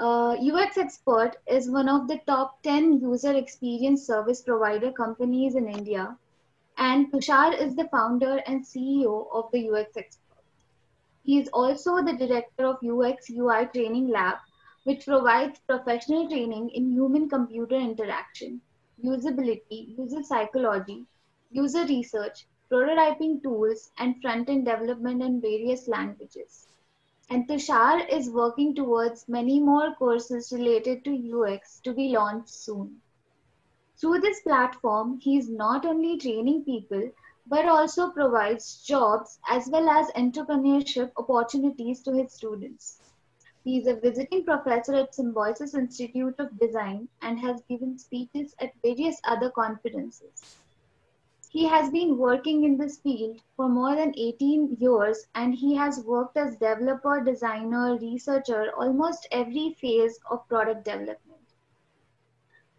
Uh, UX Expert is one of the top 10 user experience service provider companies in India, and Tushar is the founder and CEO of the UX Expert. He is also the director of UX UI Training Lab, which provides professional training in human computer interaction, usability, user psychology, user research, prototyping tools, and front end development in various languages. And Tushar is working towards many more courses related to UX to be launched soon. Through this platform, he is not only training people, but also provides jobs as well as entrepreneurship opportunities to his students. He is a visiting professor at Symbiosis Institute of Design and has given speeches at various other conferences. He has been working in this field for more than 18 years and he has worked as developer, designer, researcher, almost every phase of product development.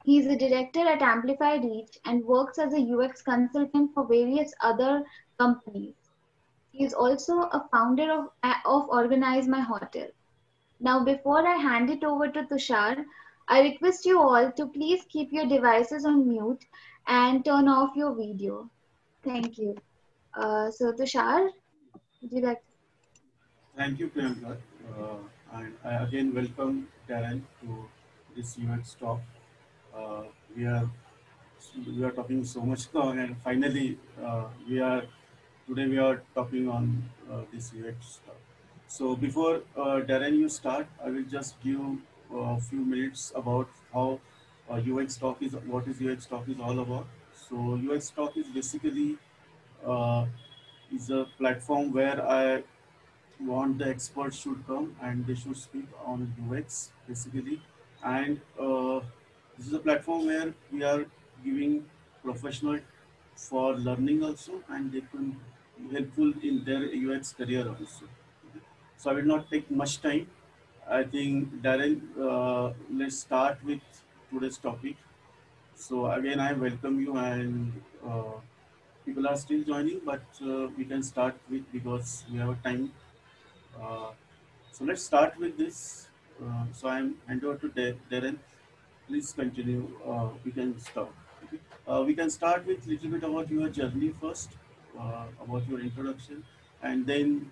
He is a director at Amplify Reach and works as a UX consultant for various other companies. He is also a founder of, of Organize My Hotel. Now, before I hand it over to Tushar, I request you all to please keep your devices on mute and turn off your video. Thank you. Uh, so Tushar, would you like? Thank you, Priyanka. Uh, and I again welcome Darren to this UX talk. Uh, we are we are talking so much now, and finally uh, we are today we are talking on uh, this UX stuff. So before uh, Darren, you start, I will just give a few minutes about how UX talk is what is UX talk is all about. So UX Talk is basically uh, is a platform where I want the experts should come and they should speak on UX basically. And uh, this is a platform where we are giving professional for learning also and they can be helpful in their UX career also. So I will not take much time. I think Darren, uh, let's start with today's topic. So again, I welcome you and uh, people are still joining, but uh, we can start with because we have time. Uh, so let's start with this. Uh, so I'm hand over to Darren. Please continue. Uh, we can start. Uh, we can start with a little bit about your journey first, about your introduction, and then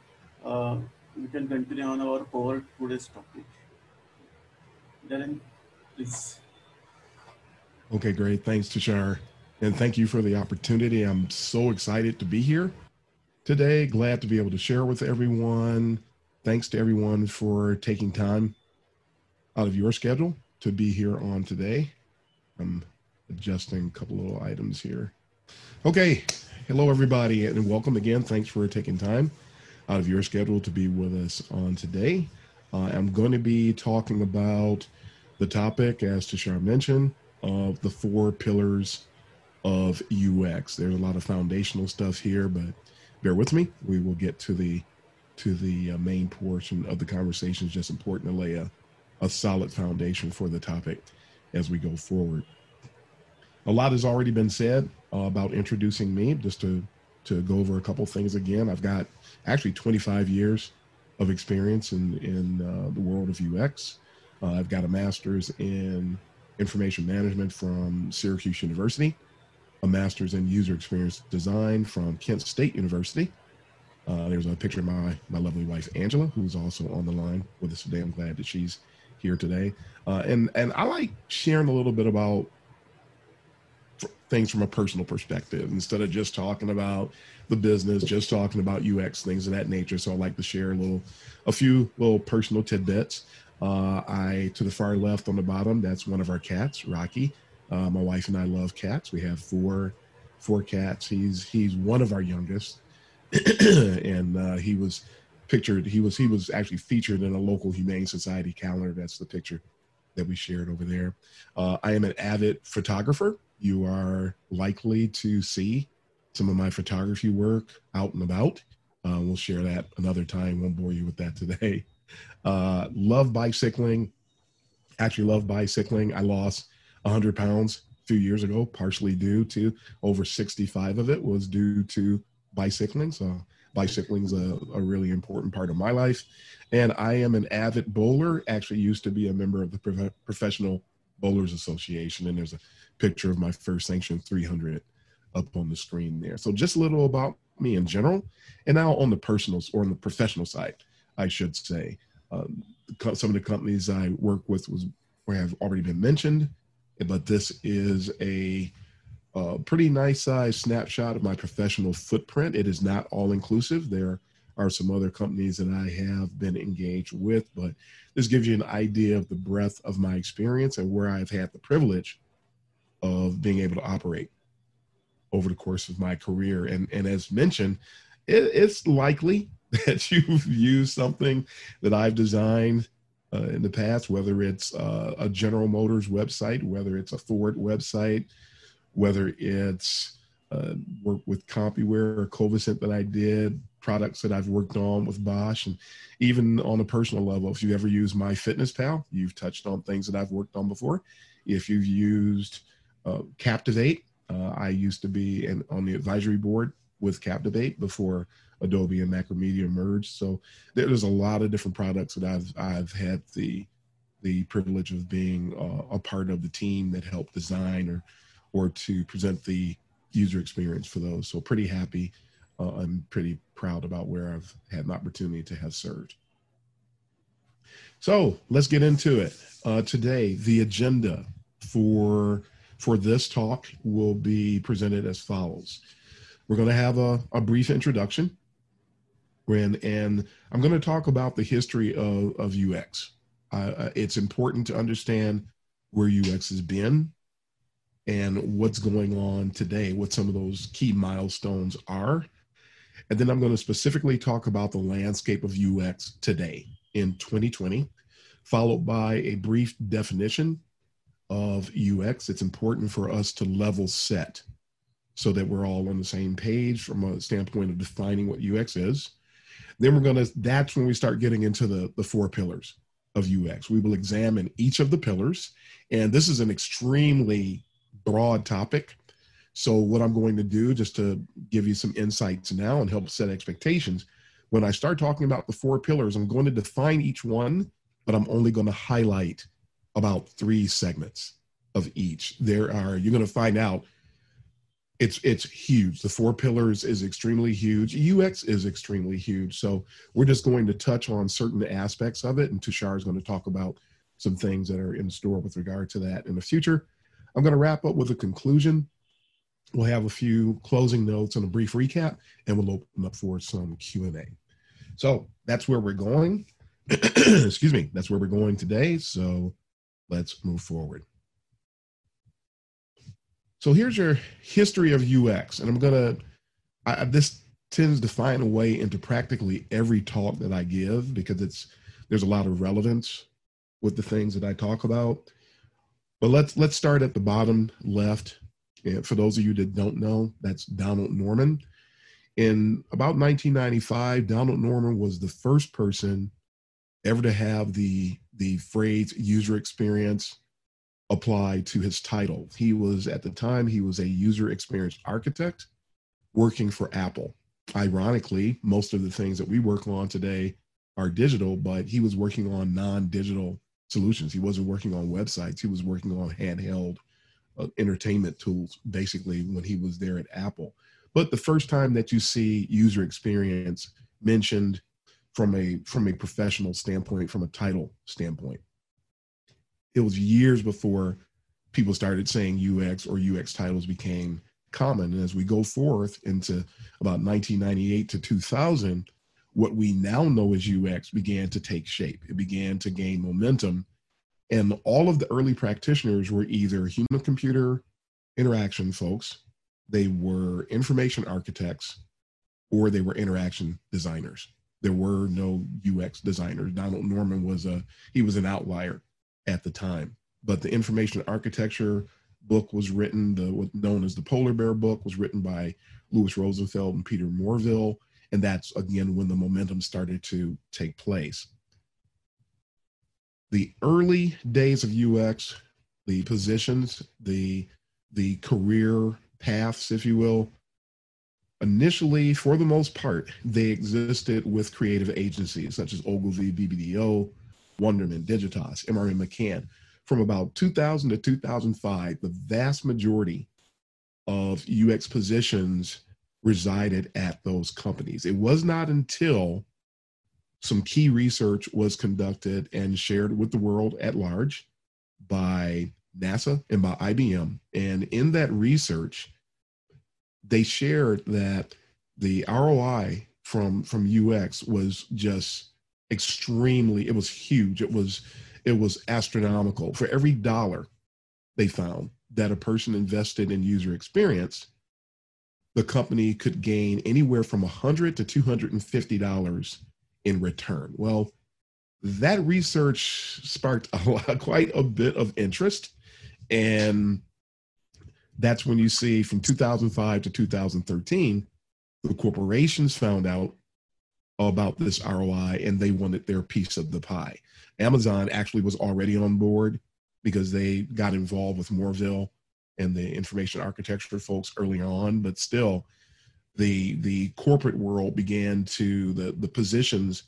we can continue on our core today's topic. Darren, please. Okay, great. Thanks, Tushar. And thank you for the opportunity. I'm so excited to be here today. Glad to be able to share with everyone. Thanks to everyone for taking time out of your schedule to be here on today. I'm adjusting a couple little items here. Okay. Hello, everybody, and welcome again. Thanks for taking time out of your schedule to be with us on today. Uh, I'm going to be talking about the topic, as Tushar mentioned, of the four pillars of UX. There's a lot of foundational stuff here, but bear with me. We will get to the to the uh, main portion of the conversation. It's just important to lay a, a solid foundation for the topic as we go forward. A lot has already been said uh, about introducing me. Just to to go over a couple things again, I've got actually 25 years of experience in in uh, the world of UX. Uh, I've got a master's in information management from Syracuse University, a master's in user experience design from Kent State University. Uh, there's a picture of my, my lovely wife, Angela, who's also on the line with us today. I'm glad that she's here today. Uh, and, and I like sharing a little bit about things from a personal perspective instead of just talking about the business, just talking about UX, things of that nature. So I like to share a little, a few little personal tidbits. Uh, I to the far left on the bottom, that's one of our cats, Rocky. Uh, my wife and I love cats. We have four four cats. He's he's one of our youngest, and uh, he was pictured. He was he was actually featured in a local humane society calendar. That's the picture that we shared over there. Uh, I am an avid photographer. You are likely to see some of my photography work out and about. Uh, we'll share that another time. Won't bore you with that today. Uh, love bicycling. Actually, love bicycling. I lost 100 pounds a few years ago, partially due to over 65 of it was due to bicycling. So bicycling's a, a really important part of my life. And I am an avid bowler, actually used to be a member of the Pro- Professional Bowlers Association. And there's a picture of my first sanctioned 300 up on the screen there. So just a little about me in general. And now on the personal or on the professional side, I should say. Um, some of the companies I work with was have already been mentioned, but this is a, a pretty nice size snapshot of my professional footprint. It is not all inclusive. There are some other companies that I have been engaged with, but this gives you an idea of the breadth of my experience and where I've had the privilege of being able to operate over the course of my career. And, and as mentioned, it, it's likely that you've used something that I've designed uh, in the past, whether it's uh, a General Motors website, whether it's a Ford website, whether it's uh, work with Compuware or Covisint that I did, products that I've worked on with Bosch, and even on a personal level, if you ever use MyFitnessPal, you've touched on things that I've worked on before. If you've used uh, Captivate, uh, I used to be on the advisory board with Captivate before Adobe and Macromedia merged. So there's a lot of different products that I've I've had the the privilege of being uh, a part of the team that helped design or or to present the user experience for those. So pretty happy. Uh, I'm pretty proud about where I've had an opportunity to have served. So let's get into it. Uh, today, the agenda for for this talk will be presented as follows. We're going to have a, a brief introduction when, and I'm going to talk about the history of, of UX. Uh, it's important to understand where UX has been and what's going on today, what some of those key milestones are. And then I'm going to specifically talk about the landscape of UX today in 2020, followed by a brief definition of UX. It's important for us to level set so that we're all on the same page from a standpoint of defining what UX is. Then we're going to, that's when we start getting into the, the four pillars of UX. We will examine each of the pillars. And this is an extremely broad topic. So, what I'm going to do, just to give you some insights now and help set expectations, when I start talking about the four pillars, I'm going to define each one, but I'm only going to highlight about three segments of each. There are, you're going to find out it's it's huge. The four pillars is extremely huge. UX is extremely huge. So we're just going to touch on certain aspects of it, and Tushar is going to talk about some things that are in store with regard to that in the future. I'm going to wrap up with a conclusion. We'll have a few closing notes and a brief recap, and we'll open up for some Q and A. So that's where we're going. Excuse me. That's where we're going today. So let's move forward. So here's your history of UX, and I'm gonna. I, this tends to find a way into practically every talk that I give because it's there's a lot of relevance with the things that I talk about. But let's let's start at the bottom left. And for those of you that don't know, that's Donald Norman. In about 1995, Donald Norman was the first person ever to have the the phrase user experience apply to his title. He was, at the time, he was a user experience architect working for Apple. Ironically, most of the things that we work on today are digital, but he was working on non digital solutions. He wasn't working on websites, he was working on handheld uh, entertainment tools, basically, when he was there at Apple. But the first time that you see user experience mentioned from a from a professional standpoint, from a title standpoint, it was years before people started saying UX or UX titles became common. And as we go forth into about 1998 to 2000, what we now know as UX began to take shape. It began to gain momentum. And all of the early practitioners were either human computer interaction folks, they were information architects, or they were interaction designers. There were no UX designers. Donald Norman was a he was an outlier at the time. But the information architecture book was written, the what known as the Polar Bear book was written by Louis Rosenfeld and Peter Morville. And that's again when the momentum started to take place. The early days of UX, the positions, the the career paths, if you will, initially, for the most part, they existed with creative agencies such as Ogilvy, BBDO, Wunderman, Digitas, MRM McCann. From about 2000 to 2005, the vast majority of UX positions resided at those companies. It was not until some key research was conducted and shared with the world at large by NASA and by IBM. And in that research, they shared that the ROI from from UX was just extremely it was huge. It was it was astronomical. For every dollar they found that a person invested in user experience the company could gain anywhere from 100 to 250 dollars in return. Well that research sparked a lot, quite a bit of interest. And that's when you see from 2005 to 2013 the corporations found out about this ROI and they wanted their piece of the pie. Amazon actually was already on board because they got involved with Morville and the information architecture folks early on, but still the the corporate world began to the the positions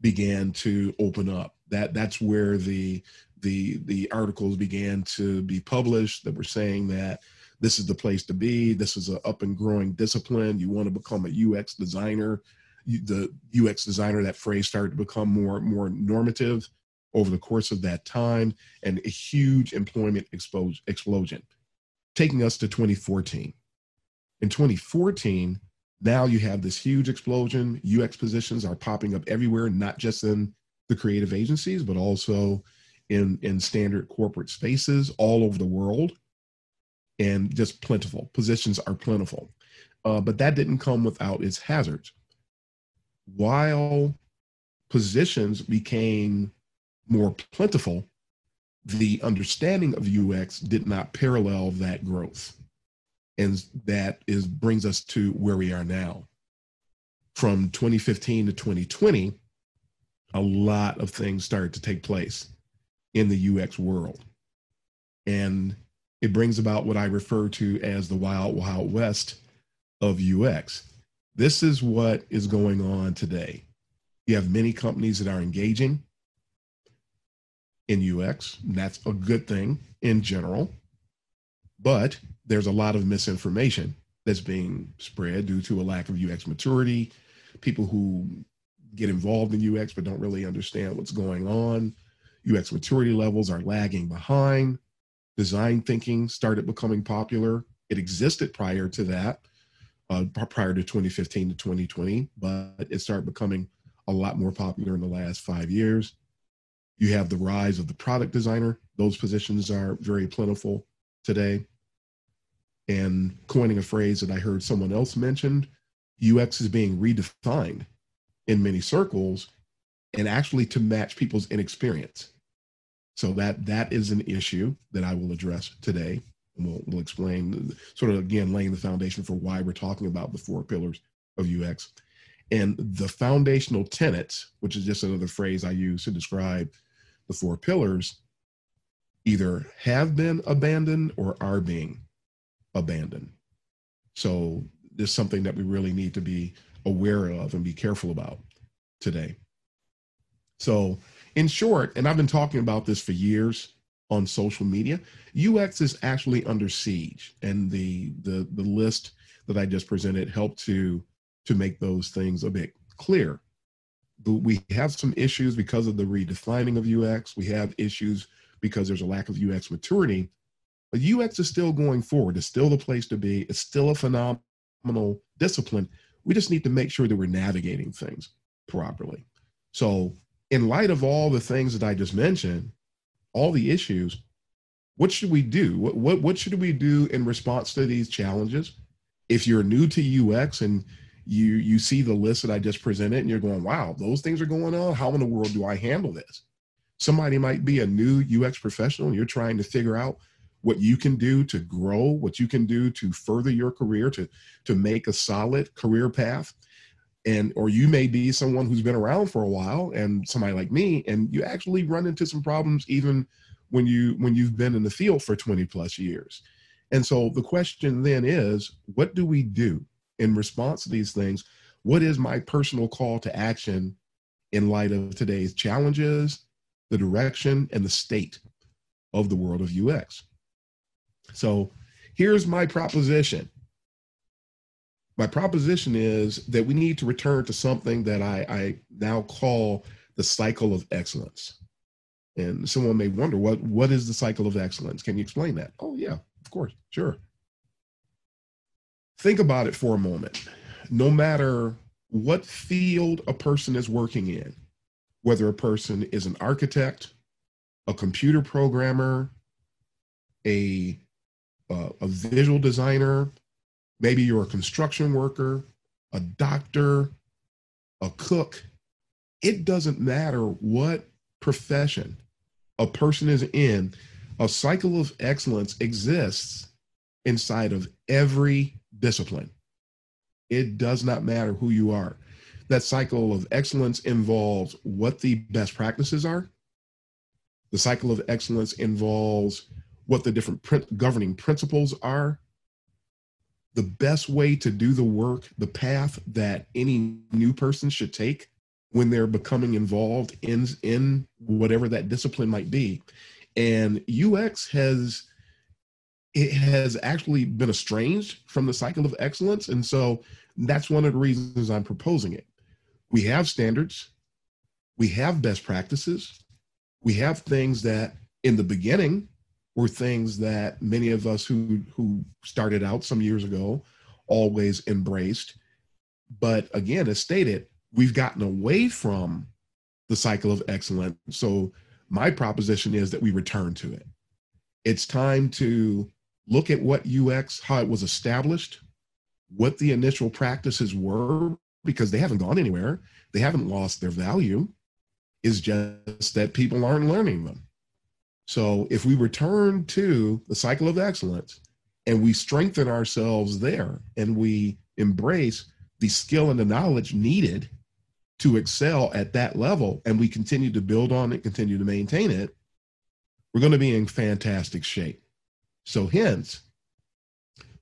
began to open up. That that's where the the the articles began to be published that were saying that this is the place to be. This is an up and growing discipline. You want to become a UX designer. The UX designer, that phrase started to become more more normative over the course of that time, and a huge employment explosion, taking us to 2014. In 2014, now you have this huge explosion. UX positions are popping up everywhere, not just in the creative agencies, but also in, in standard corporate spaces all over the world and just plentiful. Positions are plentiful. Uh, but that didn't come without its hazards. While positions became more plentiful, the understanding of UX did not parallel that growth. And that is brings us to where we are now. From 2015 to 2020, a lot of things started to take place in the UX world. And it brings about what I refer to as the wild, wild west of UX. This is what is going on today. You have many companies that are engaging in UX. and that's a good thing in general. But there's a lot of misinformation that's being spread due to a lack of UX maturity, people who get involved in UX but don't really understand what's going on. UX maturity levels are lagging behind. Design thinking started becoming popular. It existed prior to that, uh, prior to 2015 to 2020, but it started becoming a lot more popular in the last five years. You have the rise of the product designer. Those positions are very plentiful today. And coining a phrase that I heard someone else mentioned, UX is being redefined in many circles and actually to match people's inexperience. So that that is an issue that I will address today. We'll, we'll explain sort of again laying the foundation for why we're talking about the four pillars of UX. And the foundational tenets, which is just another phrase I use to describe the four pillars, either have been abandoned or are being abandoned. So this is something that we really need to be aware of and be careful about today. So, in short, and I've been talking about this for years on social media, UX is actually under siege, and the the the list that I just presented helped to to make those things a bit clear. But we have some issues because of the redefining of UX. We have issues because there's a lack of UX maturity. But UX is still going forward. It's still the place to be. It's still a phenomenal discipline. We just need to make sure that we're navigating things properly. So in light of all the things that I just mentioned, all the issues, what should we do? What, what, what should we do in response to these challenges? If you're new to UX and you you see the list that I just presented and you're going, wow, those things are going on. How in the world do I handle this? Somebody might be a new UX professional and you're trying to figure out what you can do to grow, what you can do to further your career, to to make a solid career path and or you may be someone who's been around for a while and somebody like me and you actually run into some problems even when you when you've been in the field for 20 plus years and so the question then is what do we do in response to these things, what is my personal call to action in light of today's challenges, the direction, and the state of the world of UX? So here's my proposition. My proposition is that we need to return to something that I, I now call the cycle of excellence. And someone may wonder, what, what is the cycle of excellence? Can you explain that? Oh, yeah, of course, sure. Think about it for a moment. No matter what field a person is working in, whether a person is an architect, a computer programmer, a, uh, a visual designer, maybe you're a construction worker, a doctor, a cook, it doesn't matter what profession a person is in, a cycle of excellence exists inside of every discipline. It does not matter who you are. That cycle of excellence involves what the best practices are. The cycle of excellence involves what the different governing principles are. The best way to do the work, the path that any new person should take when they're becoming involved in in whatever that discipline might be. And ux has it has actually been estranged from the cycle of excellence. And so that's one of the reasons i'm proposing it. We have standards. We have best practices. We have things that in the beginning were things that many of us who who started out some years ago always embraced but again as stated we've gotten away from the cycle of excellence. So my proposition is that we return to it. It's time to look at what UX, how it was established, what the initial practices were, because they haven't gone anywhere. They haven't lost their value. Is just that people aren't learning them. So if we return to the cycle of excellence and we strengthen ourselves there and we embrace the skill and the knowledge needed to excel at that level and we continue to build on it, continue to maintain it, we're going to be in fantastic shape. So, hence,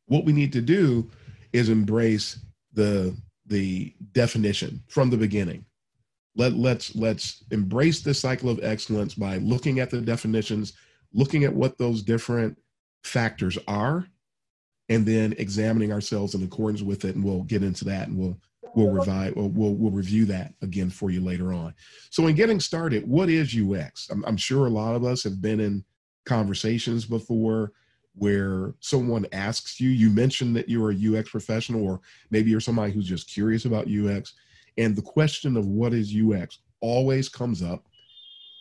what we need to do is embrace the the definition from the beginning. Let let's let's embrace this cycle of excellence by looking at the definitions, looking at what those different factors are, and then examining ourselves in accordance with it. And we'll get into that and we'll we'll revive or we'll, we'll review that again for you later on. So in getting started, what is UX? I'm, I'm sure a lot of us have been in conversations before where someone asks you, you mentioned that you're a UX professional, or maybe you're somebody who's just curious about UX. And the question of what is UX always comes up.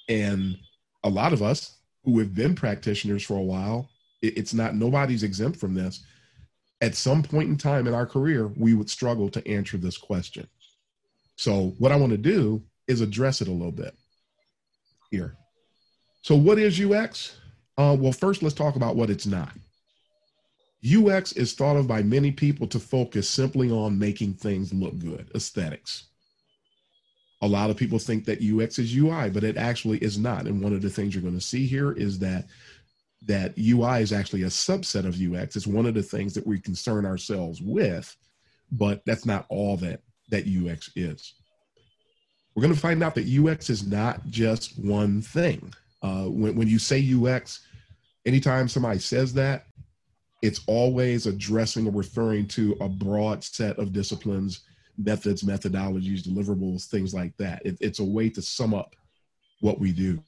And a lot of us who have been practitioners for a while, it's not, nobody's exempt from this at some point in time in our career, we would struggle to answer this question. So, what I want to do is address it a little bit here. So, what is UX? Uh, well, first, let's talk about what it's not. UX is thought of by many people to focus simply on making things look good, aesthetics. A lot of people think that UX is UI, but it actually is not. And one of the things you're going to see here is that that UI is actually a subset of UX. It's one of the things that we concern ourselves with, but that's not all that that UX is. We're going to find out that UX is not just one thing. Uh, when, when you say UX, anytime somebody says that, it's always addressing or referring to a broad set of disciplines, methods, methodologies, deliverables, things like that. It, it's a way to sum up what we do.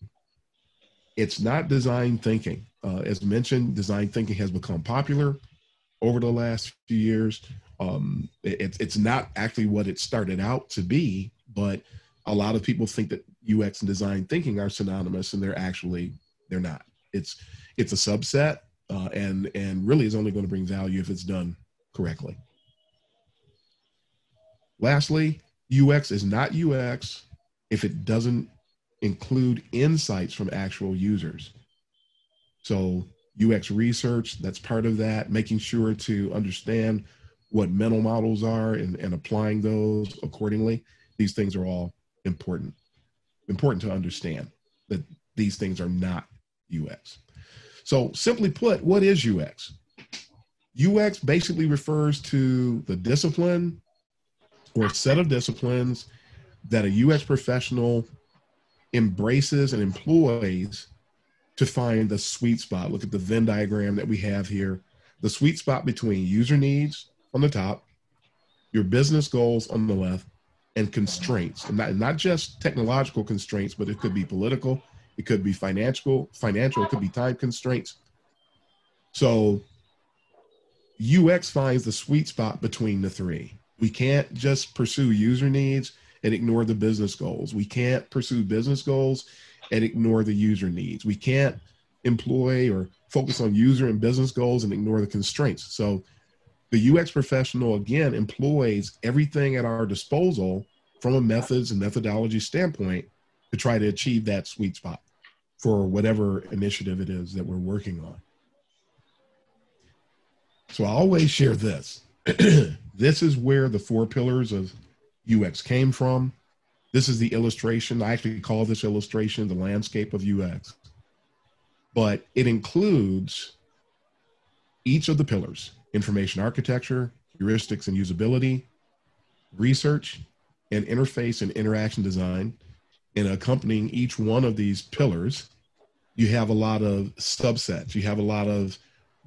It's not design thinking. Uh, as mentioned, design thinking has become popular over the last few years. Um, it, it's not actually what it started out to be, but a lot of people think that UX and design thinking are synonymous, and they're actually they're not. It's it's a subset, uh, and and really is only going to bring value if it's done correctly. Lastly, UX is not UX if it doesn't include insights from actual users. So UX research, that's part of that, making sure to understand what mental models are and, and applying those accordingly. These things are all important. Important to understand that these things are not UX. So simply put, what is UX? UX basically refers to the discipline or set of disciplines that a UX professional embraces and employs to find the sweet spot. Look at the Venn diagram that we have here. The sweet spot between user needs on the top, your business goals on the left, and constraints. And not, not just technological constraints, but it could be political, it could be financial, financial, it could be time constraints. So UX finds the sweet spot between the three. We can't just pursue user needs and ignore the business goals. We can't pursue business goals and ignore the user needs. We can't employ or focus on user and business goals and ignore the constraints. So the UX professional again employs everything at our disposal from a methods and methodology standpoint to try to achieve that sweet spot for whatever initiative it is that we're working on. So I always share this. this is where the four pillars of UX came from. This is the illustration. I actually call this illustration the landscape of UX. But it includes each of the pillars information architecture, heuristics and usability, research, and interface and interaction design. And accompanying each one of these pillars, you have a lot of subsets. You have a lot of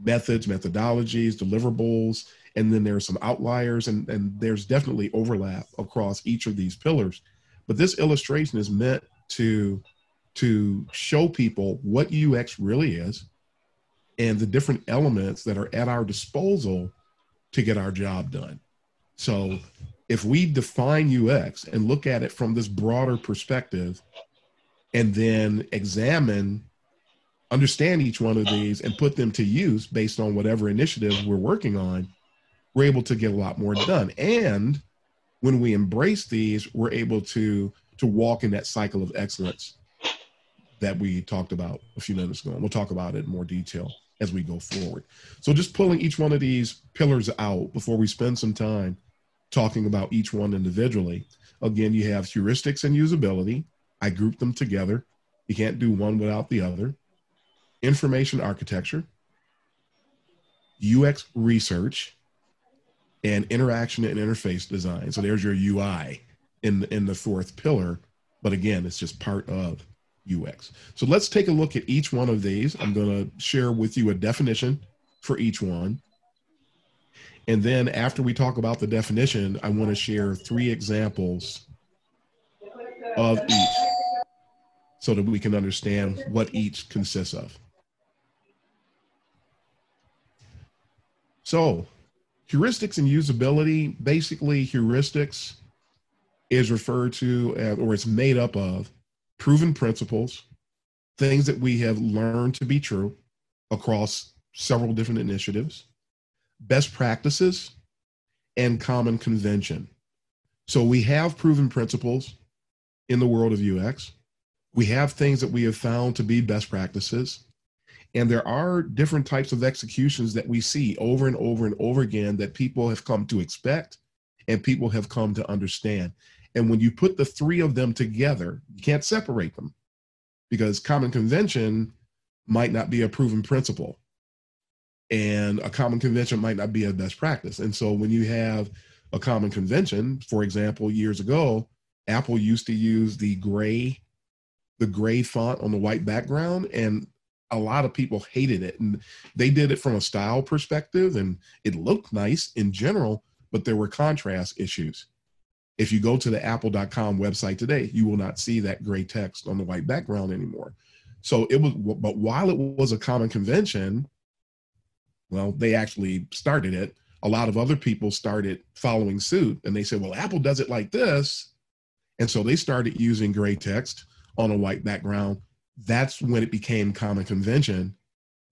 methods, methodologies, deliverables, and then there's some outliers, and, and there's definitely overlap across each of these pillars. But this illustration is meant to to show people what UX really is and the different elements that are at our disposal to get our job done. So if we define UX and look at it from this broader perspective and then examine understand each one of these and put them to use based on whatever initiative we're working on, we're able to get a lot more done. And when we embrace these, we're able to to walk in that cycle of excellence that we talked about a few minutes ago. And we'll talk about it in more detail as we go forward. So just pulling each one of these pillars out before we spend some time talking about each one individually. Again, you have heuristics and usability. I group them together. You can't do one without the other information architecture, UX research, and interaction and interface design. So there's your UI in, in the fourth pillar. But again, it's just part of UX. So let's take a look at each one of these. I'm going to share with you a definition for each one. And then after we talk about the definition, I want to share three examples of each so that we can understand what each consists of. So, heuristics and usability basically, heuristics is referred to as, or it's made up of proven principles, things that we have learned to be true across several different initiatives, best practices, and common convention. So we have proven principles in the world of UX. We have things that we have found to be best practices. And there are different types of executions that we see over and over and over again that people have come to expect and people have come to understand. And when you put the three of them together, you can't separate them because common convention might not be a proven principle and a common convention might not be a best practice. And so when you have a common convention, for example, years ago, Apple used to use the gray the gray font on the white background and a lot of people hated it. And they did it from a style perspective and it looked nice in general but there were contrast issues. If you go to the apple.com website today you will not see that gray text on the white background anymore. So it was but while it was a common convention well they actually started it a lot of other people started following suit and they said well apple does it like this and so they started using gray text on a white background that's when it became common convention.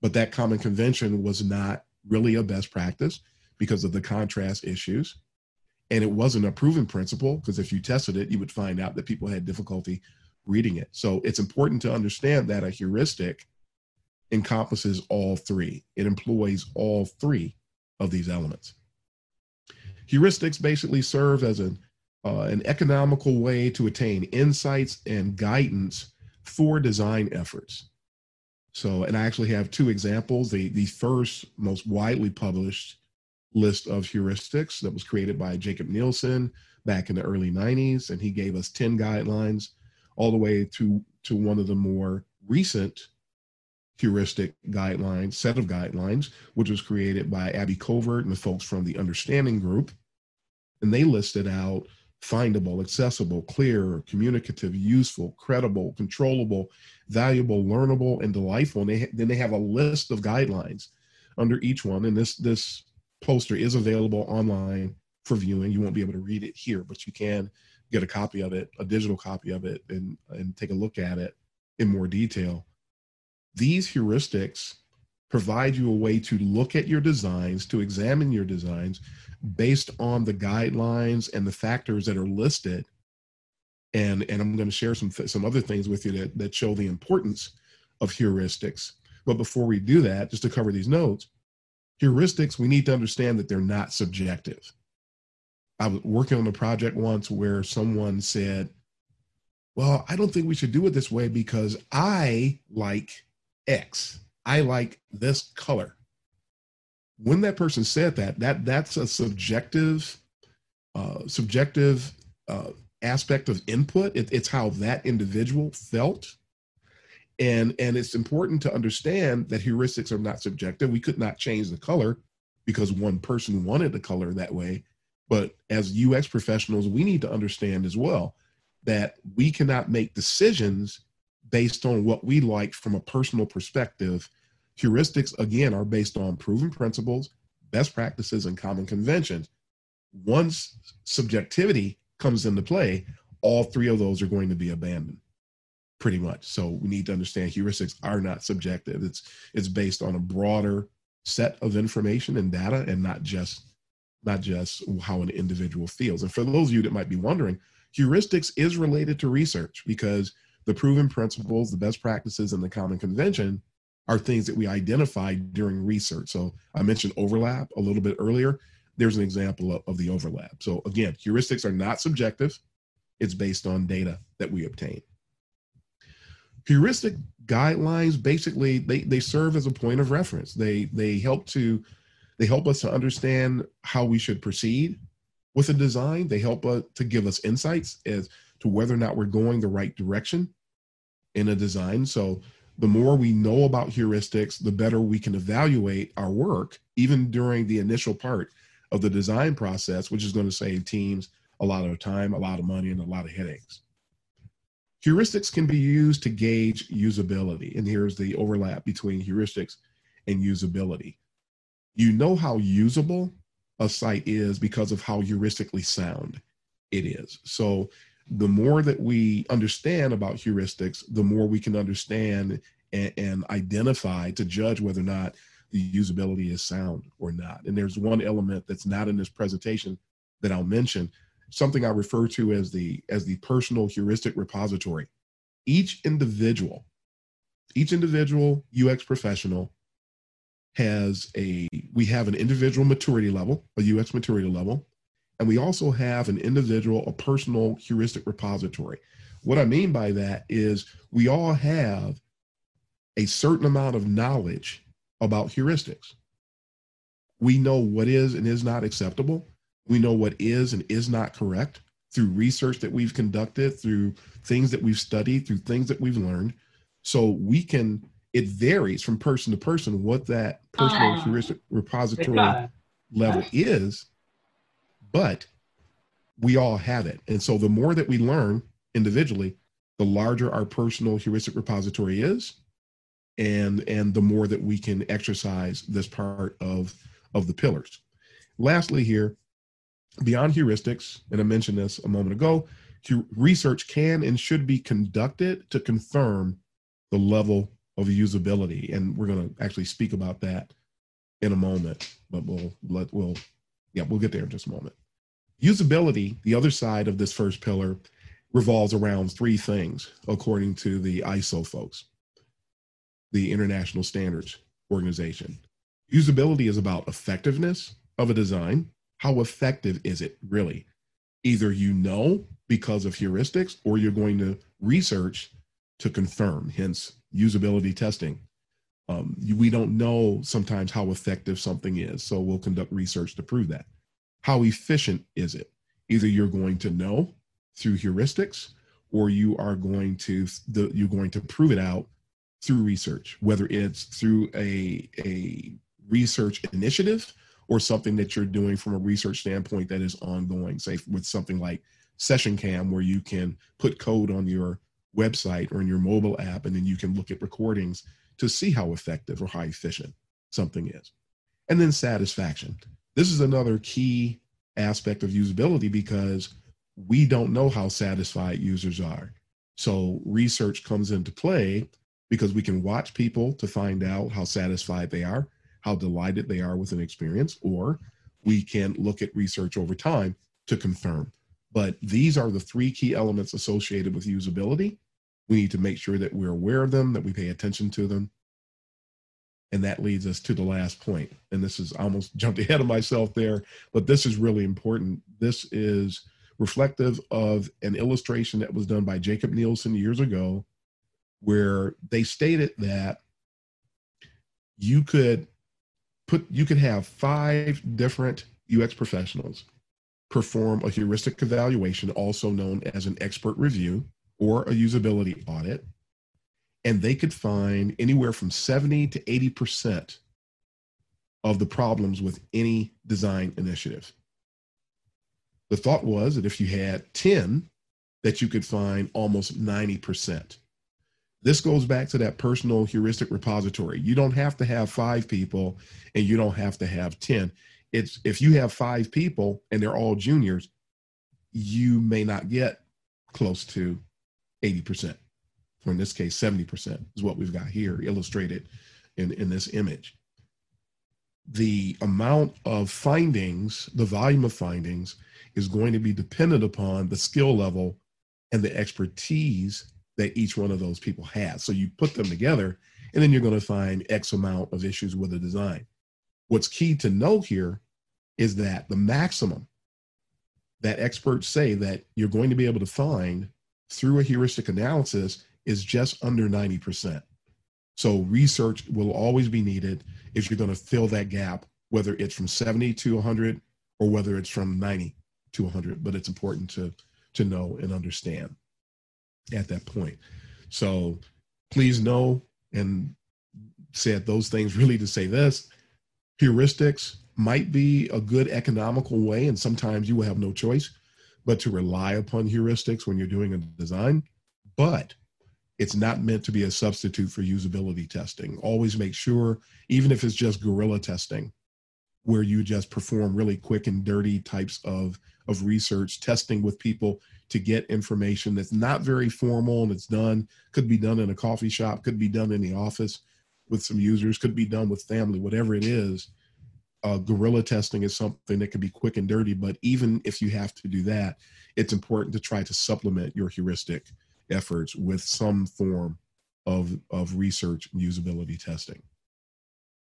But that common convention was not really a best practice because of the contrast issues. And it wasn't a proven principle because if you tested it, you would find out that people had difficulty reading it. So it's important to understand that a heuristic encompasses all three, it employs all three of these elements. Heuristics basically serve as an, uh, an economical way to attain insights and guidance for design efforts. So, and I actually have two examples. The, the first, most widely published list of heuristics that was created by Jakob Nielsen back in the early 90s, and he gave us 10 guidelines all the way to, to one of the more recent heuristic guidelines, set of guidelines, which was created by Abby Covert and the folks from the Understanding Group. And they listed out findable, accessible, clear, communicative, useful, credible, controllable, valuable, learnable, and delightful. And they, then they have a list of guidelines under each one. And this this poster is available online for viewing. You won't be able to read it here, but you can get a copy of it, a digital copy of it, and, and take a look at it in more detail. These heuristics provide you a way to look at your designs, to examine your designs based on the guidelines and the factors that are listed. And, and I'm going to share some, some other things with you that, that show the importance of heuristics. But before we do that, just to cover these notes, heuristics, we need to understand that they're not subjective. I was working on a project once where someone said, Well, I don't think we should do it this way because I like X. I like this color. When that person said that, that that's a subjective, uh, subjective uh, aspect of input. It, it's how that individual felt and and it's important to understand that heuristics are not subjective we could not change the color because one person wanted the color that way but as ux professionals we need to understand as well that we cannot make decisions based on what we like from a personal perspective heuristics again are based on proven principles best practices and common conventions once subjectivity comes into play all three of those are going to be abandoned pretty much. So we need to understand heuristics are not subjective. It's it's based on a broader set of information and data and not just not just how an individual feels. And for those of you that might be wondering, heuristics is related to research because the proven principles, the best practices, and the common convention are things that we identify during research. So I mentioned overlap a little bit earlier. There's an example of, of the overlap. So again, heuristics are not subjective. It's based on data that we obtain heuristic guidelines basically they, they serve as a point of reference they they help to they help us to understand how we should proceed with a design they help us to give us insights as to whether or not we're going the right direction in a design so the more we know about heuristics the better we can evaluate our work even during the initial part of the design process which is going to save teams a lot of time a lot of money and a lot of headaches Heuristics can be used to gauge usability. And here's the overlap between heuristics and usability. You know how usable a site is because of how heuristically sound it is. So the more that we understand about heuristics, the more we can understand and, and, identify to judge whether or not the usability is sound or not. And there's one element that's not in this presentation that I'll mention something I refer to as the as the personal heuristic repository. Each individual, each individual UX professional has a we have an individual maturity level, a UX maturity level, and we also have an individual, a personal heuristic repository. What I mean by that is we all have a certain amount of knowledge about heuristics. We know what is and is not acceptable. We know what is and is not correct through research that we've conducted, through things that we've studied, through things that we've learned. So we can, it varies from person to person what that personal uh, heuristic repository level is, but we all have it. And so the more that we learn individually, the larger our personal heuristic repository is, and and the more that we can exercise this part of of the pillars. Lastly, here, Beyond heuristics, and I mentioned this a moment ago, research can and should be conducted to confirm the level of usability. And we're going to actually speak about that in a moment, but we'll let, we'll, yeah, we'll get there in just a moment. Usability, the other side of this first pillar, revolves around three things, according to the ISO folks, the International Standards Organization. Usability is about effectiveness of a design, how effective is it really? Either you know because of heuristics or you're going to research to confirm, hence usability testing Um, we don't know sometimes how effective something is, so we'll conduct research to prove that. How efficient is it? Either you're going to know through heuristics, or you are going to the, you're going to prove it out through research, whether it's through a a research initiative or something that you're doing from a research standpoint that is ongoing, say with something like SessionCam, where you can put code on your website or in your mobile app, and then you can look at recordings to see how effective or how efficient something is. And then satisfaction. This is another key aspect of usability because we don't know how satisfied users are. So research comes into play because we can watch people to find out how satisfied they are, how delighted they are with an experience, or we can look at research over time to confirm. But these are the three key elements associated with usability. We need to make sure that we're aware of them, that we pay attention to them. And that leads us to the last point. And this is almost jumped ahead of myself there, but this is really important. This is reflective of an illustration that was done by Jakob Nielsen years ago, where they stated that you could put you could have five different UX professionals perform a heuristic evaluation, also known as an expert review or a usability audit, and they could find anywhere from 70 to 80% of the problems with any design initiative. The thought was that if you had 10, that you could find almost 90%. This goes back to that personal heuristic repository. You don't have to have five people and you don't have to have 10 it's if you have five people and they're all juniors, you may not get close to 80%, or in this case, 70% is what we've got here illustrated in, in this image. The amount of findings, the volume of findings, is going to be dependent upon the skill level and the expertise that each one of those people has. So you put them together, and then you're going to find X amount of issues with a design. What's key to know here is that the maximum that experts say that you're going to be able to find through a heuristic analysis is just under 90%. So research will always be needed if you're going to fill that gap, whether it's from 70 to 100 or whether it's from 90 to 100. But it's important to to know and understand at that point. So please know and said those things really to say this heuristics might be a good economical way, and sometimes you will have no choice but to rely upon heuristics when you're doing a design. But it's not meant to be a substitute for usability testing. Always make sure, even if it's just guerrilla testing, where you just perform really quick and dirty types of, of research, testing with people to get information that's not very formal and it's done, could be done in a coffee shop, could be done in the office with some users, could be done with family, whatever it is uh, guerrilla testing is something that can be quick and dirty, but even if you have to do that, it's important to try to supplement your heuristic efforts with some form of, of research usability testing.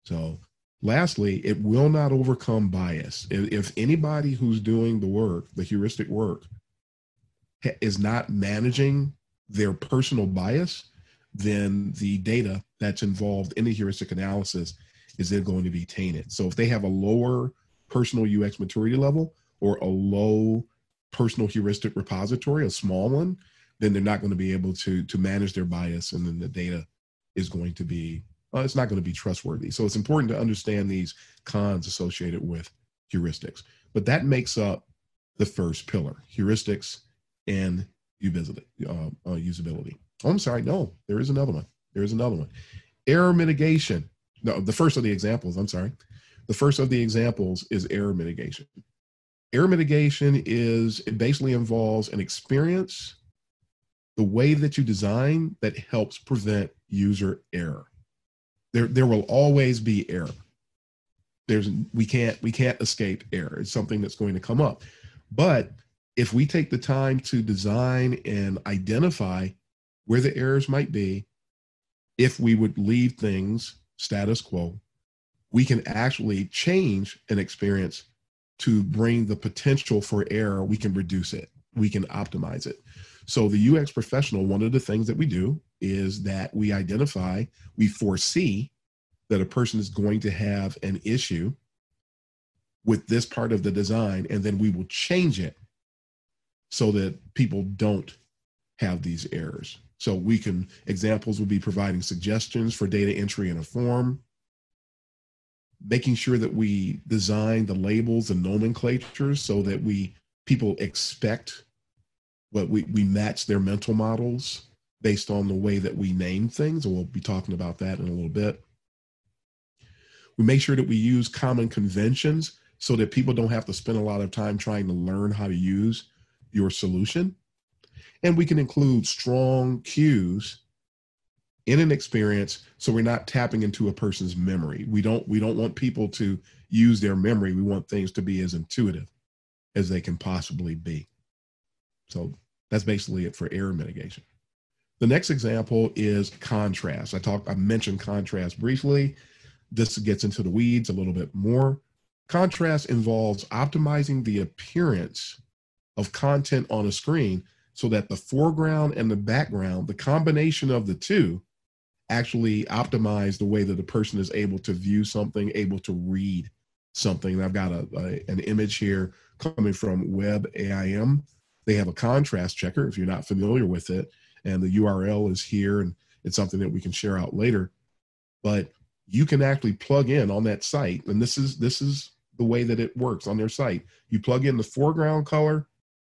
So, lastly, it will not overcome bias. If, if anybody who's doing the work, the heuristic work, is not managing their personal bias, then the data that's involved in the heuristic analysis is then going to be tainted. So if they have a lower personal UX maturity level or a low personal heuristic repository, a small one, then they're not going to be able to to manage their bias, and then the data is going to be uh, it's not going to be trustworthy. So it's important to understand these cons associated with heuristics. But that makes up the first pillar: heuristics and usability. Uh, uh, usability. Oh, I'm sorry. No, there is another one. There is another one. Error mitigation no, the first of the examples, I'm sorry. The first of the examples is error mitigation. Error mitigation is, it basically involves an experience, the way that you design that helps prevent user error. There, there will always be error. There's, we can't, we can't escape error. It's something that's going to come up. But if we take the time to design and identify where the errors might be, if we would leave things status quo, we can actually change an experience to bring the potential for error. We can reduce it, we can optimize it. So, the UX professional, one of the things that we do is that we identify, we foresee that a person is going to have an issue with this part of the design, and then we will change it so that people don't have these errors. So we can, examples would be providing suggestions for data entry in a form, making sure that we design the labels and nomenclatures so that we people expect what we, we match their mental models based on the way that we name things, and we'll be talking about that in a little bit. We make sure that we use common conventions so that people don't have to spend a lot of time trying to learn how to use your solution. And we can include strong cues in an experience so we're not tapping into a person's memory. We don't we don't want people to use their memory. We want things to be as intuitive as they can possibly be. So that's basically it for error mitigation. The next example is contrast. I talked I mentioned contrast briefly. This gets into the weeds a little bit more. Contrast involves optimizing the appearance of content on a screen so that the foreground and the background, the combination of the two, actually optimize the way that the person is able to view something, able to read something. And I've got a, a, an image here coming from WebAIM. They have a contrast checker if you're not familiar with it, and the URL is here, and it's something that we can share out later. But you can actually plug in on that site, and this is this is the way that it works on their site. You plug in the foreground color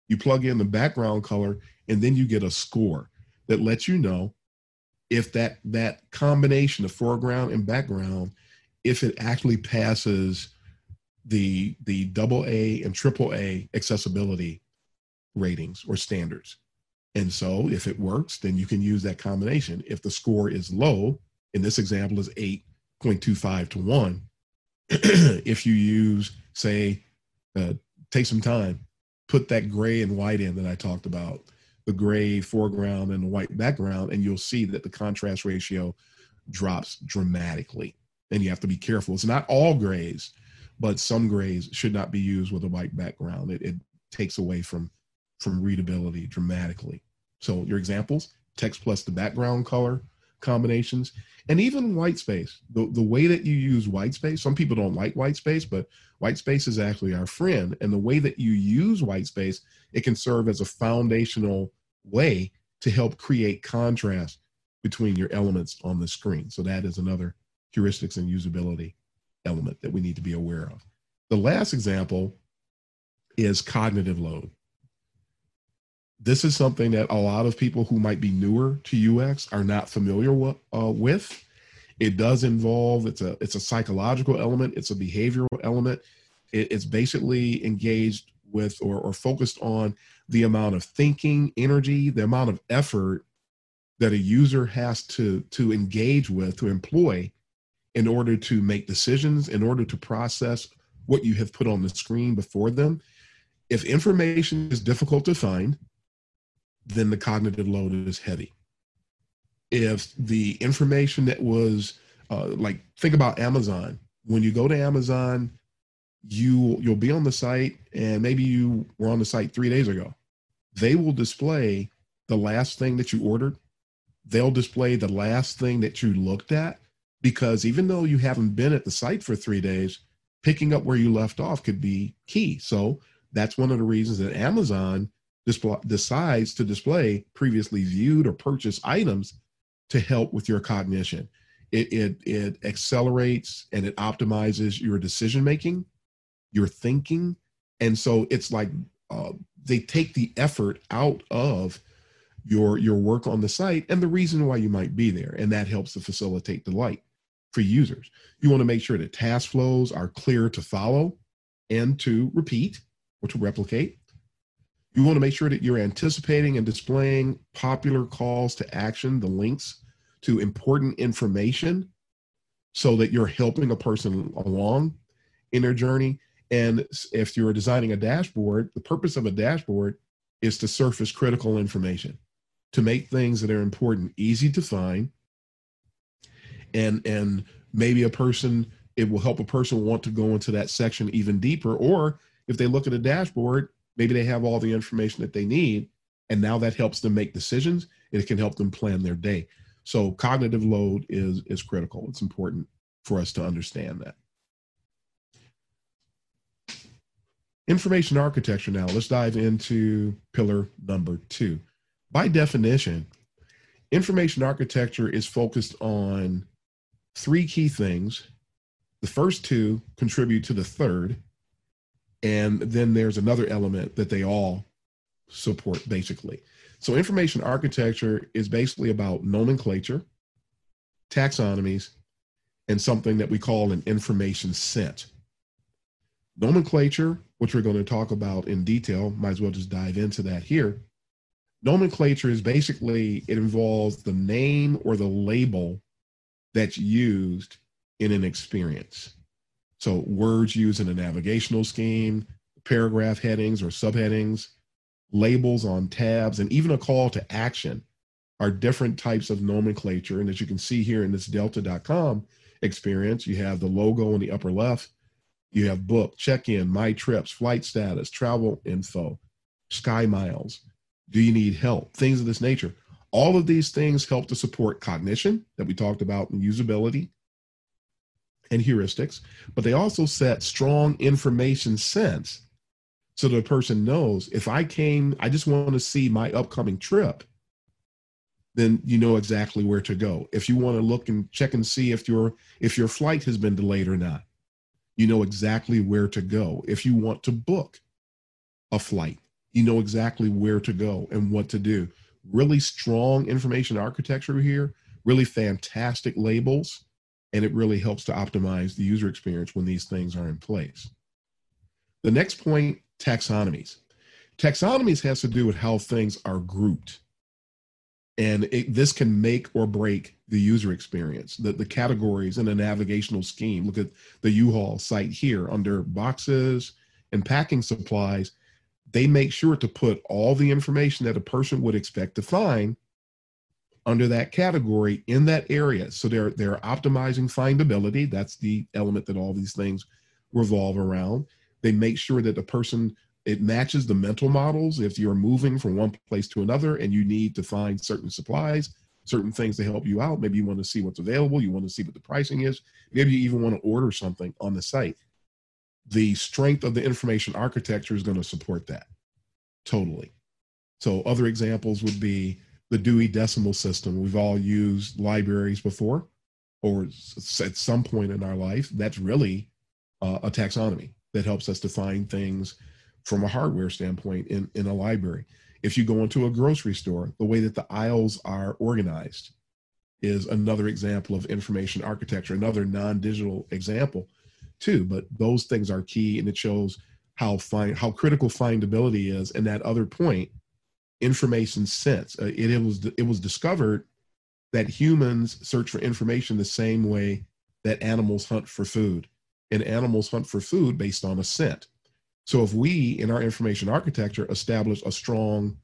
you plug in the background color, and then you get a score that lets you know if that that combination of foreground and background, if it actually passes the the double A and triple A accessibility ratings or standards. And so if it works, then you can use that combination. If the score is low, in this example is 8.25 to 1, if you use, say, uh, take some time, put that gray and white in that I talked about, the gray foreground and the white background, and you'll see that the contrast ratio drops dramatically. And you have to be careful. It's not all grays, but some grays should not be used with a white background. It, it takes away from from readability dramatically. So your examples, text plus the background color combinations, and even white space. The, the way that you use white space, some people don't like white space, but white space is actually our friend. And the way that you use white space, it can serve as a foundational way to help create contrast between your elements on the screen. So that is another heuristics and usability element that we need to be aware of. The last example is cognitive load. This is something that a lot of people who might be newer to UX are not familiar with. Uh, with. It does involve it's a it's a psychological element, it's a behavioral element. It, it's basically engaged with or, or focused on the amount of thinking, energy, the amount of effort that a user has to to engage with, to employ in order to make decisions, in order to process what you have put on the screen before them. If information is difficult to find, then the cognitive load is heavy. If the information that was uh, like, think about Amazon. When you go to Amazon, you you'll be on the site, and maybe you were on the site three days ago. They will display the last thing that you ordered. They'll display the last thing that you looked at because even though you haven't been at the site for three days, picking up where you left off could be key. So that's one of the reasons that Amazon decides to display previously viewed or purchased items to help with your cognition. It, it, it accelerates and it optimizes your decision making, your thinking. And so it's like uh, they take the effort out of your your work on the site and the reason why you might be there and that helps to facilitate delight for users you want to make sure that task flows are clear to follow and to repeat or to replicate you want to make sure that you're anticipating and displaying popular calls to action, the links to important information, so that you're helping a person along in their journey. And if you're designing a dashboard, the purpose of a dashboard is to surface critical information, to make things that are important easy to find. And, and maybe a person, it will help a person want to go into that section even deeper. Or if they look at a dashboard, maybe they have all the information that they need and now that helps them make decisions and it can help them plan their day so cognitive load is is critical it's important for us to understand that. Information architecture now, let's dive into pillar number two. By definition, information architecture is focused on three key things. The first two contribute to the third, and then there's another element that they all support basically. So, information architecture is basically about nomenclature, taxonomies, and something that we call an information scent. Nomenclature, which we're going to talk about in detail, might as well just dive into that here. Nomenclature is basically, it involves the name or the label that's used in an experience. So, words used in a navigational scheme, paragraph headings or subheadings, labels on tabs, and even a call to action are different types of nomenclature. And as you can see here in this delta.com experience, you have the logo in the upper left, you have book, check in, my trips, flight status, travel info, sky miles. Do you need help? Things of this nature. All of these things help to support cognition that we talked about in usability and heuristics, but they also set strong information scent so the person knows if I came, I just want to see my upcoming trip, then you know exactly where to go. If you want to look and check and see if your if your flight has been delayed or not, you know exactly where to go. If you want to book a flight, you know exactly where to go and what to do. Really strong information architecture here, really fantastic labels, and it really helps to optimize the user experience when these things are in place. The next point taxonomies. Taxonomies has to do with how things are grouped and it, this can make or break the user experience the, the categories in a navigational scheme look at the u-haul site here under boxes and packing supplies they make sure to put all the information that a person would expect to find under that category in that area. So they're they're optimizing findability. That's the element that all these things revolve around. They make sure that the person it matches the mental models. If you're moving from one place to another and you need to find certain supplies certain things to help you out maybe you want to see what's available you want to see what the pricing is maybe you even want to order something on the site. The strength of the information architecture is going to support that totally. So other examples would be the dewey decimal system we've all used libraries before or at some point in our life that's really uh, a taxonomy that helps us define things from a hardware standpoint in, in a library. If you go into a grocery store, the way that the aisles are organized is another example of information architecture, another non-digital example too. But those things are key and it shows how find how critical findability is. And that other point, information scent. Uh, it, it was it was discovered that humans search for information the same way that animals hunt for food. And animals hunt for food based on a scent. So if we in our information architecture establish a strong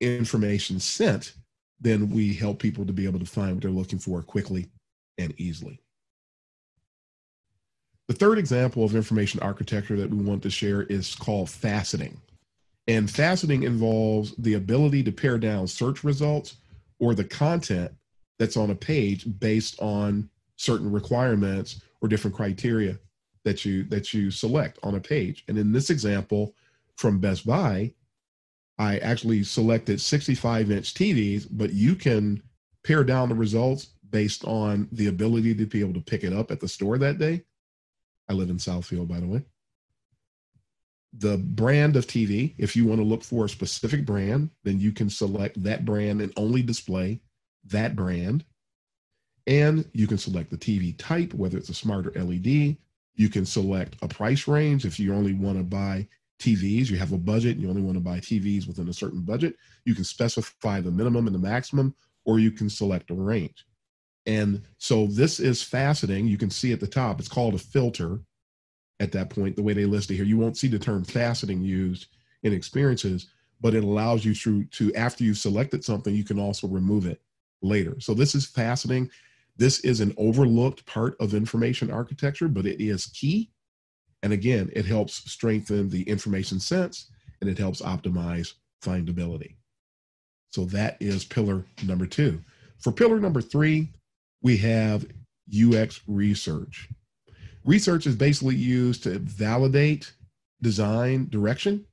information scent, then we help people to be able to find what they're looking for quickly and easily. The third example of information architecture that we want to share is called faceting. And faceting involves the ability to pare down search results or the content that's on a page based on certain requirements or different criteria that you that you select on a page. And in this example from Best Buy, I actually selected 65 inch TVs, but you can pare down the results based on the ability to be able to pick it up at the store that day. I live in Southfield, by the way. The brand of TV, if you want to look for a specific brand, then you can select that brand and only display that brand. And you can select the TV type, whether it's a smart or LED, you can select a price range if you only want to buy TVs, you have a budget, and you only want to buy TVs within a certain budget. You can specify the minimum and the maximum, or you can select a range. And so this is faceting. You can see at the top, it's called a filter at that point, the way they list it here. You won't see the term faceting used in experiences, but it allows you to, to after you've selected something, you can also remove it later. So this is faceting. This is an overlooked part of information architecture, but it is key. And again, it helps strengthen the information scent and it helps optimize findability. So that is pillar number two. For pillar number three, we have UX research. Research is basically used to validate design direction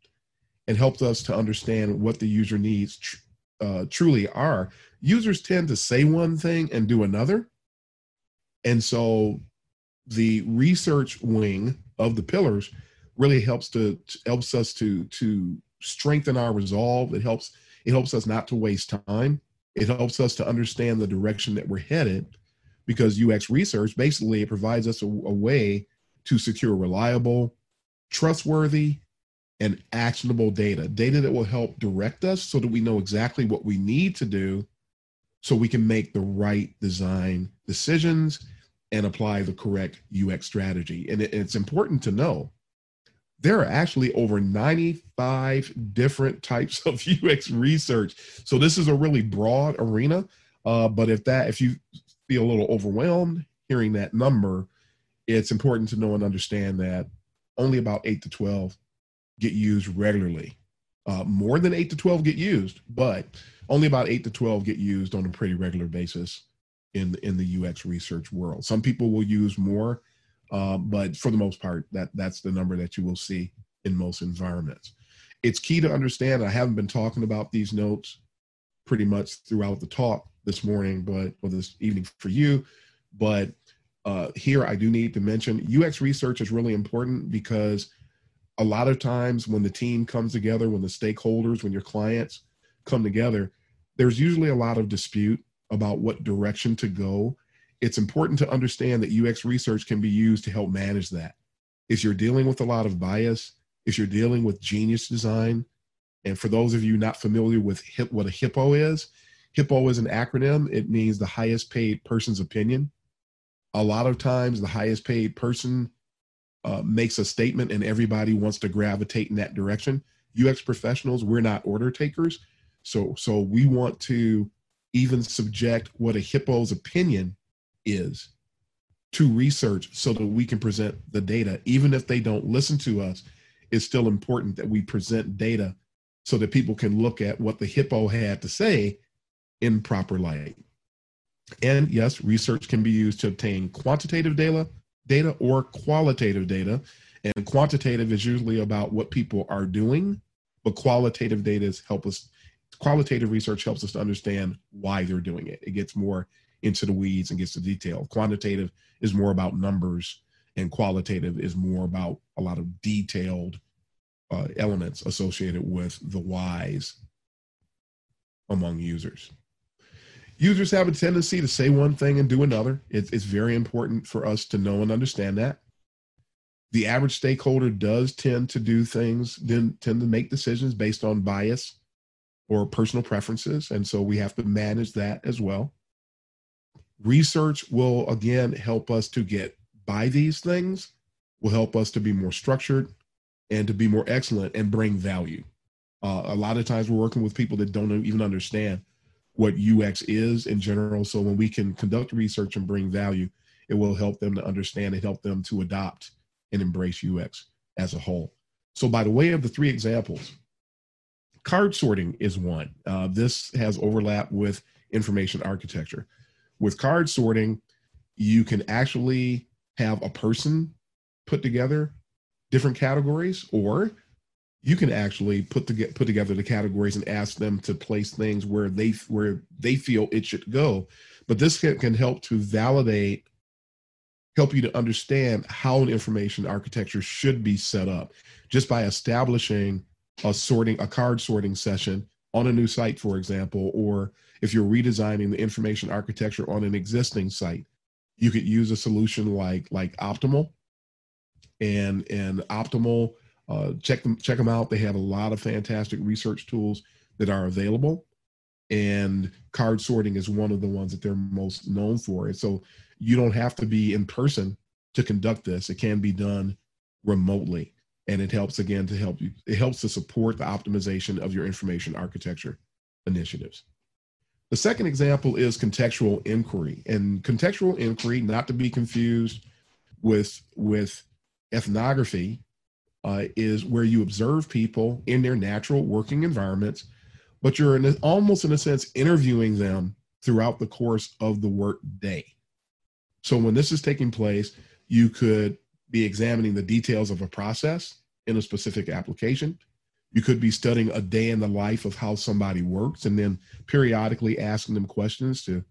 and helps us to understand what the user needs tr- uh, truly are. Users tend to say one thing and do another. And so the research wing of the pillars really helps to helps us to to strengthen our resolve. It helps it helps us not to waste time. It helps us to understand the direction that we're headed because UX research basically it provides us a, a way to secure reliable, trustworthy, and actionable data, data that will help direct us so that we know exactly what we need to do so we can make the right design decisions and apply the correct UX strategy. And it, it's important to know there are actually over 95 different types of UX research. So this is a really broad arena. Uh, but if that, if you feel a little overwhelmed hearing that number, it's important to know and understand that only about eight to 12 get used regularly. Uh, more than eight to 12 get used, but only about eight to 12 get used on a pretty regular basis in, in the UX research world. Some people will use more, uh, but for the most part, that, that's the number that you will see in most environments. It's key to understand, I haven't been talking about these notes pretty much throughout the talk this morning, but or this evening for you, but uh, here I do need to mention UX research is really important because a lot of times when the team comes together, when the stakeholders, when your clients come together, there's usually a lot of dispute about what direction to go. It's important to understand that UX research can be used to help manage that. If you're dealing with a lot of bias, if you're dealing with genius design, and for those of you not familiar with HIP, what a HIPPO is, HIPPO is an acronym. It means the highest paid person's opinion. A lot of times, the highest paid person uh, makes a statement and everybody wants to gravitate in that direction. UX professionals, we're not order takers. So, so we want to even subject what a HIPPO's opinion is to research so that we can present the data. Even if they don't listen to us, it's still important that we present data so that people can look at what the HIPPO had to say in proper light. And yes, research can be used to obtain quantitative data, data or qualitative data. And quantitative is usually about what people are doing, but qualitative data is help us. Qualitative research helps us to understand why they're doing it. It gets more into the weeds and gets the detail. Quantitative is more about numbers, and qualitative is more about a lot of detailed uh, elements associated with the whys among users. Users have a tendency to say one thing and do another. It's, it's very important for us to know and understand that. The average stakeholder does tend to do things, then tend to make decisions based on bias or personal preferences. And so we have to manage that as well. Research will again help us to get by these things, will help us to be more structured and to be more excellent and bring value. Uh, a lot of times we're working with people that don't even understand what UX is in general. So when we can conduct research and bring value, it will help them to understand and help them to adopt and embrace UX as a whole. So by the way of the three examples, card sorting is one. Uh, this has overlap with information architecture. With card sorting, you can actually have a person put together different categories, or you can actually put to put together the categories and ask them to place things where they where they feel it should go. But this can, can help to validate help you to understand how an information architecture should be set up just by establishing a sorting a card sorting session on a new site for example or if you're redesigning the information architecture on an existing site you could use a solution like like optimal. And and optimal uh, check them check them out. They have a lot of fantastic research tools that are available, and card sorting is one of the ones that they're most known for. And so you don't have to be in person to conduct this. It can be done remotely, and it helps again to help you. It helps to support the optimization of your information architecture initiatives. The second example is contextual inquiry, and contextual inquiry, not to be confused with with ethnography uh, is where you observe people in their natural working environments, but you're in a, almost in a sense interviewing them throughout the course of the work day. So when this is taking place, you could be examining the details of a process in a specific application. You could be studying a day in the life of how somebody works and then periodically asking them questions to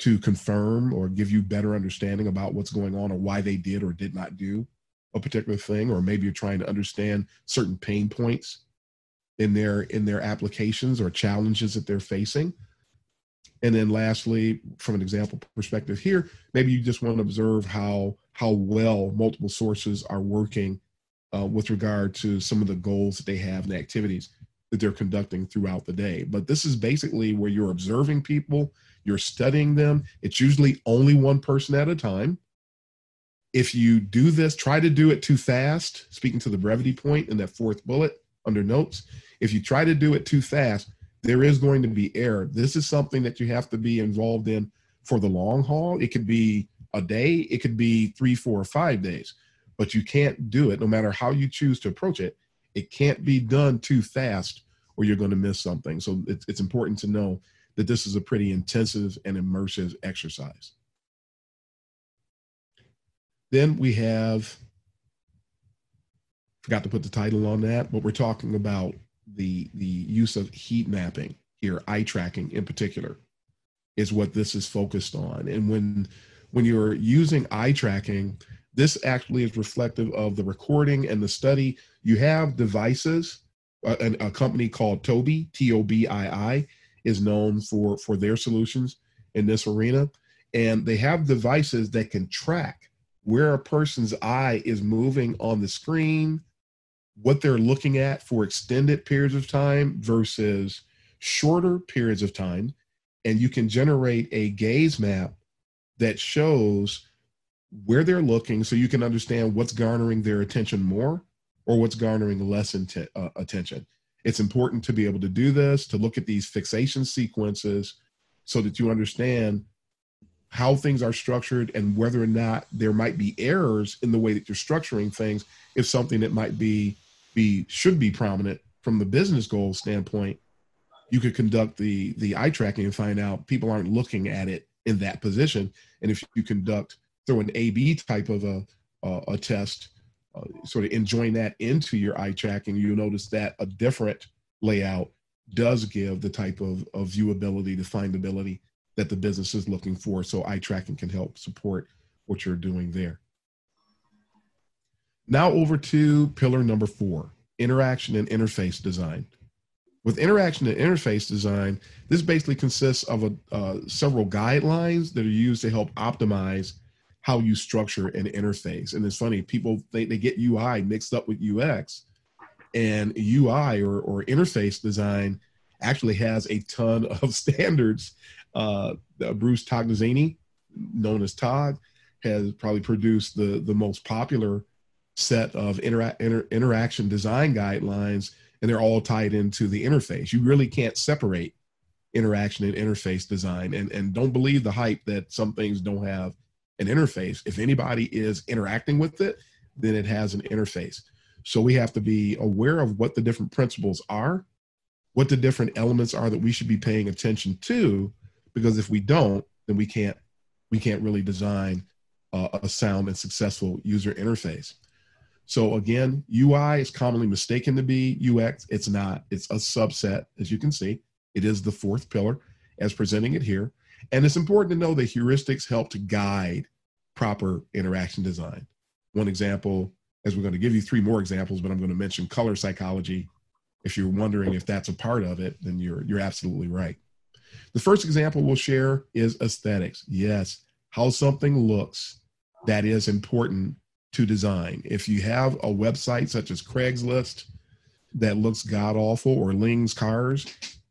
to confirm or give you better understanding about what's going on or why they did or did not do a particular thing or maybe you're trying to understand certain pain points in their in their applications or challenges that they're facing. And then lastly from an example perspective here maybe you just want to observe how how well multiple sources are working uh, with regard to some of the goals that they have and the activities that they're conducting throughout the day. But this is basically where you're observing people you're studying them. It's usually only one person at a time if you do this try to do it too fast speaking to the brevity point in that fourth bullet under notes if you try to do it too fast there is going to be error. This is something that you have to be involved in for the long haul. It could be a day, it could be three, four, or five days, but you can't do it no matter how you choose to approach it. It can't be done too fast or you're going to miss something. So it's, it's important to know that this is a pretty intensive and immersive exercise. Then we have, forgot to put the title on that, but we're talking about the the use of heat mapping here, eye tracking in particular, is what this is focused on. And when when you're using eye tracking, this actually is reflective of the recording and the study. You have devices. Uh, a, a company called Tobii, T O B I I, is known for for their solutions in this arena, and they have devices that can track where a person's eye is moving on the screen what they're looking at for extended periods of time versus shorter periods of time. And you can generate a gaze map that shows where they're looking so you can understand what's garnering their attention more or what's garnering less uh, attention. It's important to be able to do this, to look at these fixation sequences so that you understand how things are structured and whether or not there might be errors in the way that you're structuring things is something that might be be should be prominent from the business goal standpoint. You could conduct the the eye tracking and find out people aren't looking at it in that position. And if you conduct throw an a b type of a uh, a test uh, sort of enjoin that into your eye tracking you'll notice that a different layout does give the type of, of viewability the findability that the business is looking for so eye tracking can help support what you're doing there now over to pillar number four, interaction and interface design. With interaction and interface design, this basically consists of a, uh, several guidelines that are used to help optimize how you structure an interface. And it's funny, people they, they get UI mixed up with UX, and UI or, or interface design actually has a ton of standards. Uh, Bruce Tognazzini, known as Tog, has probably produced the the most popular set of intera- inter- interaction design guidelines and they're all tied into the interface. You really can't separate interaction and interface design and and don't believe the hype that some things don't have an interface. If anybody is interacting with it then it has an interface. So we have to be aware of what the different principles are what the different elements are that we should be paying attention to because if we don't then we can't we can't really design uh, a sound and successful user interface so again, UI is commonly mistaken to be UX. It's not. It's a subset, as you can see. It is the fourth pillar as presenting it here. And it's important to know that heuristics help to guide proper interaction design. One example, as we're going to give you three more examples, but I'm going to mention color psychology. If you're wondering if that's a part of it, then you're, you're absolutely right. The first example we'll share is aesthetics. Yes, how something looks that is important to design. If you have a website such as Craigslist that looks god awful or Ling's Cars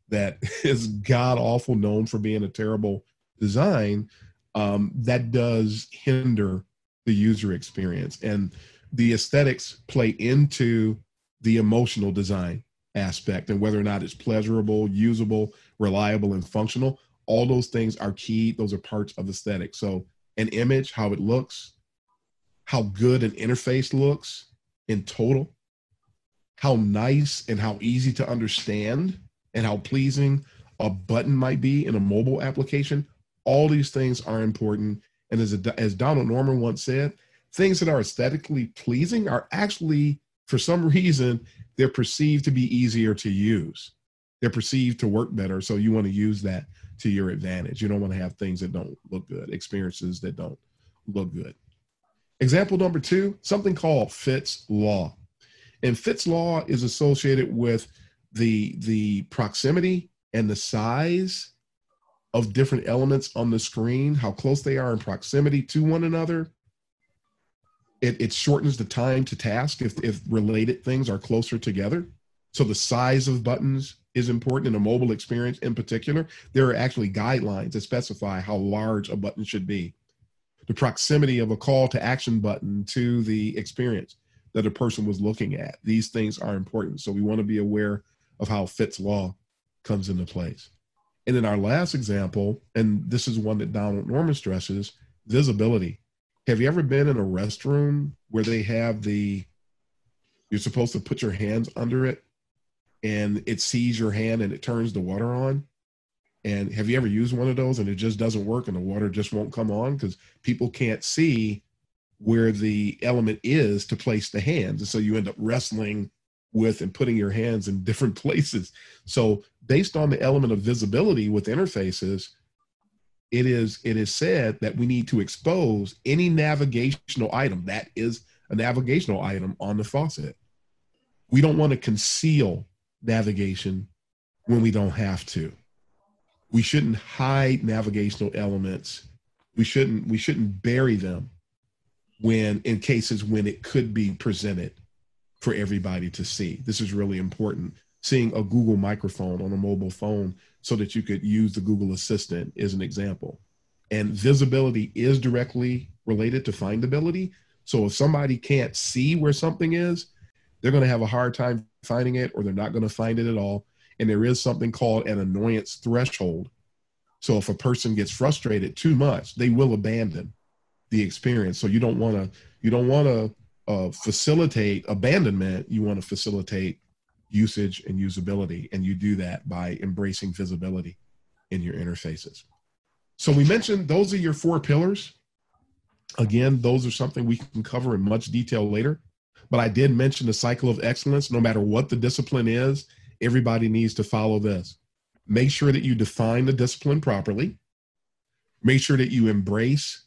that is god awful, known for being a terrible design, um, that does hinder the user experience. And the aesthetics play into the emotional design aspect and whether or not it's pleasurable, usable, reliable, and functional. All those things are key. Those are parts of aesthetic. So, an image, how it looks, how good an interface looks in total, how nice and how easy to understand, and how pleasing a button might be in a mobile application. All these things are important And as, a, as Donald Norman once said, things that are aesthetically pleasing are actually, for some reason, they're perceived to be easier to use. They're perceived to work better. So you want to use that to your advantage. You don't want to have things that don't look good, experiences that don't look good. Example number two, something called Fitts Law. And Fitts Law is associated with the, the proximity and the size of different elements on the screen, how close they are in proximity to one another. It, it shortens the time to task if, if related things are closer together. So the size of buttons is important in a mobile experience in particular. There are actually guidelines that specify how large a button should be. The proximity of a call to action button to the experience that a person was looking at. These things are important. So we want to be aware of how Fitts law comes into place. And in our last example, and this is one that Donald Norman stresses, visibility. Have you ever been in a restroom where they have the, you're supposed to put your hands under it and it sees your hand and it turns the water on? And have you ever used one of those and it just doesn't work and the water just won't come on because people can't see where the element is to place the hands. And so you end up wrestling with and putting your hands in different places. So based on the element of visibility with interfaces, it is it is said that we need to expose any navigational item that is a navigational item on the faucet. We don't want to conceal navigation when we don't have to. We shouldn't hide navigational elements. We shouldn't we shouldn't bury them when in cases when it could be presented for everybody to see. This is really important. Seeing a Google microphone on a mobile phone so that you could use the Google Assistant is an example. And visibility is directly related to findability. So if somebody can't see where something is, they're going to have a hard time finding it or they're not going to find it at all. And there is something called an annoyance threshold. So if a person gets frustrated too much, they will abandon the experience. So you don't want to you don't want to uh, facilitate abandonment, you want to facilitate usage and usability. And you do that by embracing visibility in your interfaces. So we mentioned those are your four pillars. Again, those are something we can cover in much detail later. But I did mention the cycle of excellence. No matter what the discipline is, everybody needs to follow this. Make sure that you define the discipline properly. Make sure that you embrace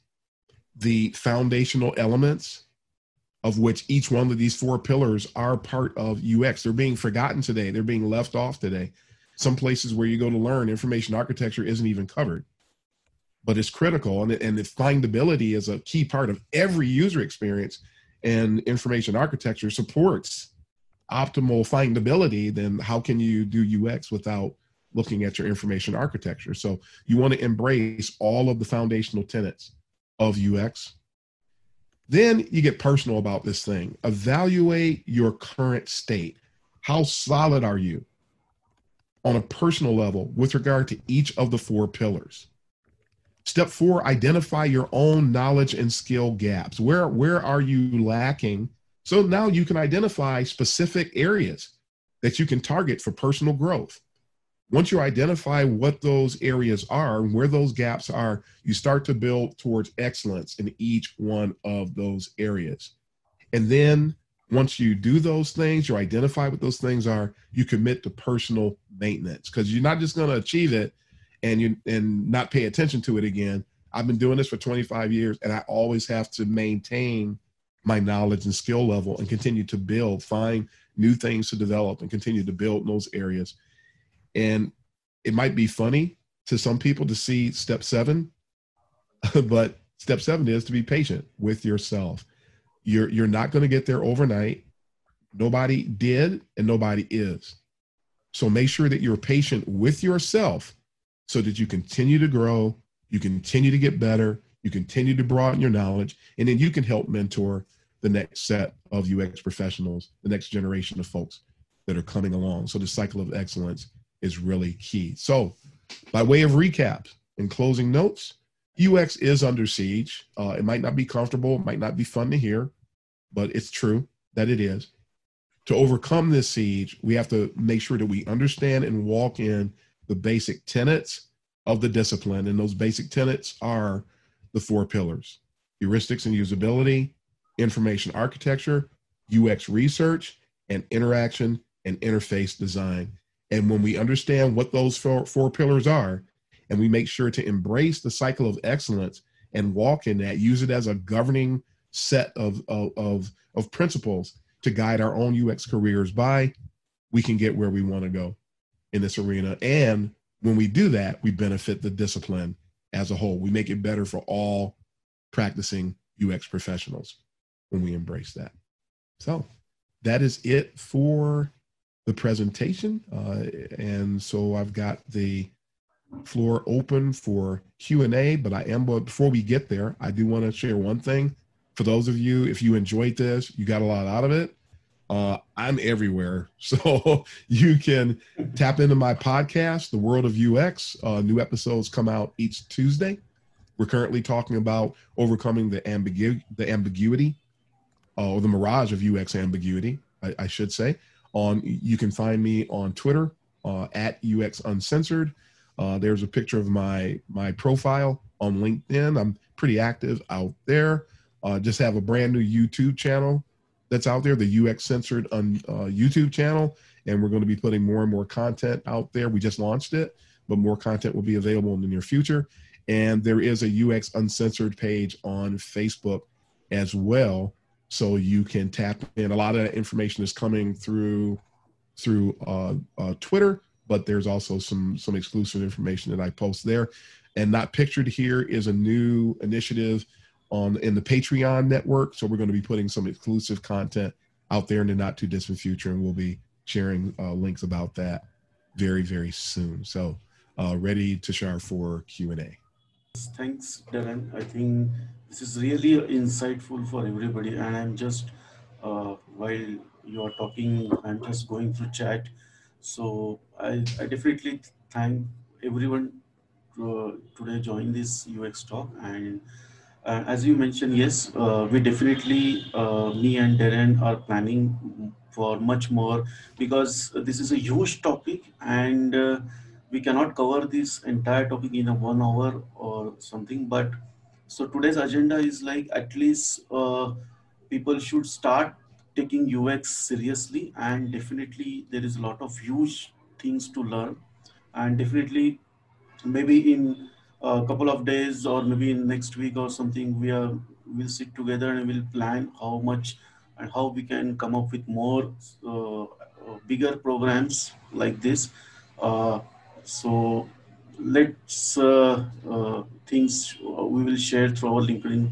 the foundational elements of which each one of these four pillars are part of UX. They're being forgotten today. They're being left off today. Some places where you go to learn information architecture isn't even covered, but it's critical. And, and the findability is a key part of every user experience. And information architecture supports optimal findability. Then how can you do UX without looking at your information architecture? So you want to embrace all of the foundational tenets of UX then you get personal about this thing. Evaluate your current state. How solid are you on a personal level with regard to each of the four pillars? Step four, identify your own knowledge and skill gaps. Where, where are you lacking? So now you can identify specific areas that you can target for personal growth. Once you identify what those areas are and where those gaps are, you start to build towards excellence in each one of those areas. And then once you do those things, you identify what those things are, you commit to personal maintenance because you're not just going to achieve it and you and not pay attention to it again. I've been doing this for 25 years and I always have to maintain my knowledge and skill level and continue to build, find new things to develop and continue to build in those areas and it might be funny to some people to see step seven, but step seven is to be patient with yourself. You're you're not going to get there overnight. Nobody did and nobody is. So make sure that you're patient with yourself so that you continue to grow, you continue to get better, you continue to broaden your knowledge, and then you can help mentor the next set of UX professionals, the next generation of folks that are coming along. So the cycle of excellence is really key. So, by way of recap and closing notes, UX is under siege. Uh, it might not be comfortable, it might not be fun to hear, but it's true that it is. To overcome this siege, we have to make sure that we understand and walk in the basic tenets of the discipline. And those basic tenets are the four pillars heuristics and usability, information architecture, UX research, and interaction and interface design. And when we understand what those four, four pillars are, and we make sure to embrace the cycle of excellence and walk in that, use it as a governing set of, of, of, of principles to guide our own UX careers by, we can get where we want to go in this arena. And when we do that, we benefit the discipline as a whole. We make it better for all practicing UX professionals when we embrace that. So that is it for the presentation. Uh, and so I've got the floor open for Q&A, but I am, but before we get there, I do want to share one thing. For those of you, if you enjoyed this, you got a lot out of it, uh, I'm everywhere. So you can tap into my podcast, The World of UX. Uh, new episodes come out each Tuesday. We're currently talking about overcoming the, ambigu- the ambiguity uh, or the mirage of UX ambiguity, I, I, should say. On You can find me on Twitter uh, at UX Uncensored. Uh, there's a picture of my, my profile on LinkedIn. I'm pretty active out there. Uh, just have a brand new YouTube channel that's out there, the UX Censored on uh, YouTube channel, and we're going to be putting more and more content out there. We just launched it, but more content will be available in the near future. And there is a UX Uncensored page on Facebook as well, so you can tap in. A lot of that information is coming through through uh, uh, Twitter, but there's also some some exclusive information that I post there. And not pictured here is a new initiative on in the Patreon network. So we're going to be putting some exclusive content out there in the not too distant future, and we'll be sharing uh, links about that very very soon. So uh, ready to share for Q and A. Thanks, Darren. I think this is really insightful for everybody, and I'm just uh, while you are talking, I'm just going through chat. So I, I definitely thank everyone to, uh, today join this UX talk and uh, as you mentioned, yes, uh, we definitely, uh, me and Darren are planning for much more because this is a huge topic and uh, we cannot cover this entire topic in a one hour or something. But so today's agenda is like at least uh, people should start taking UX seriously and definitely there is a lot of huge things to learn and definitely maybe in a couple of days or maybe next week or something we are we'll sit together and we'll plan how much and how we can come up with more uh, bigger programs like this. Uh, so let's uh, uh things we will share through our linkedin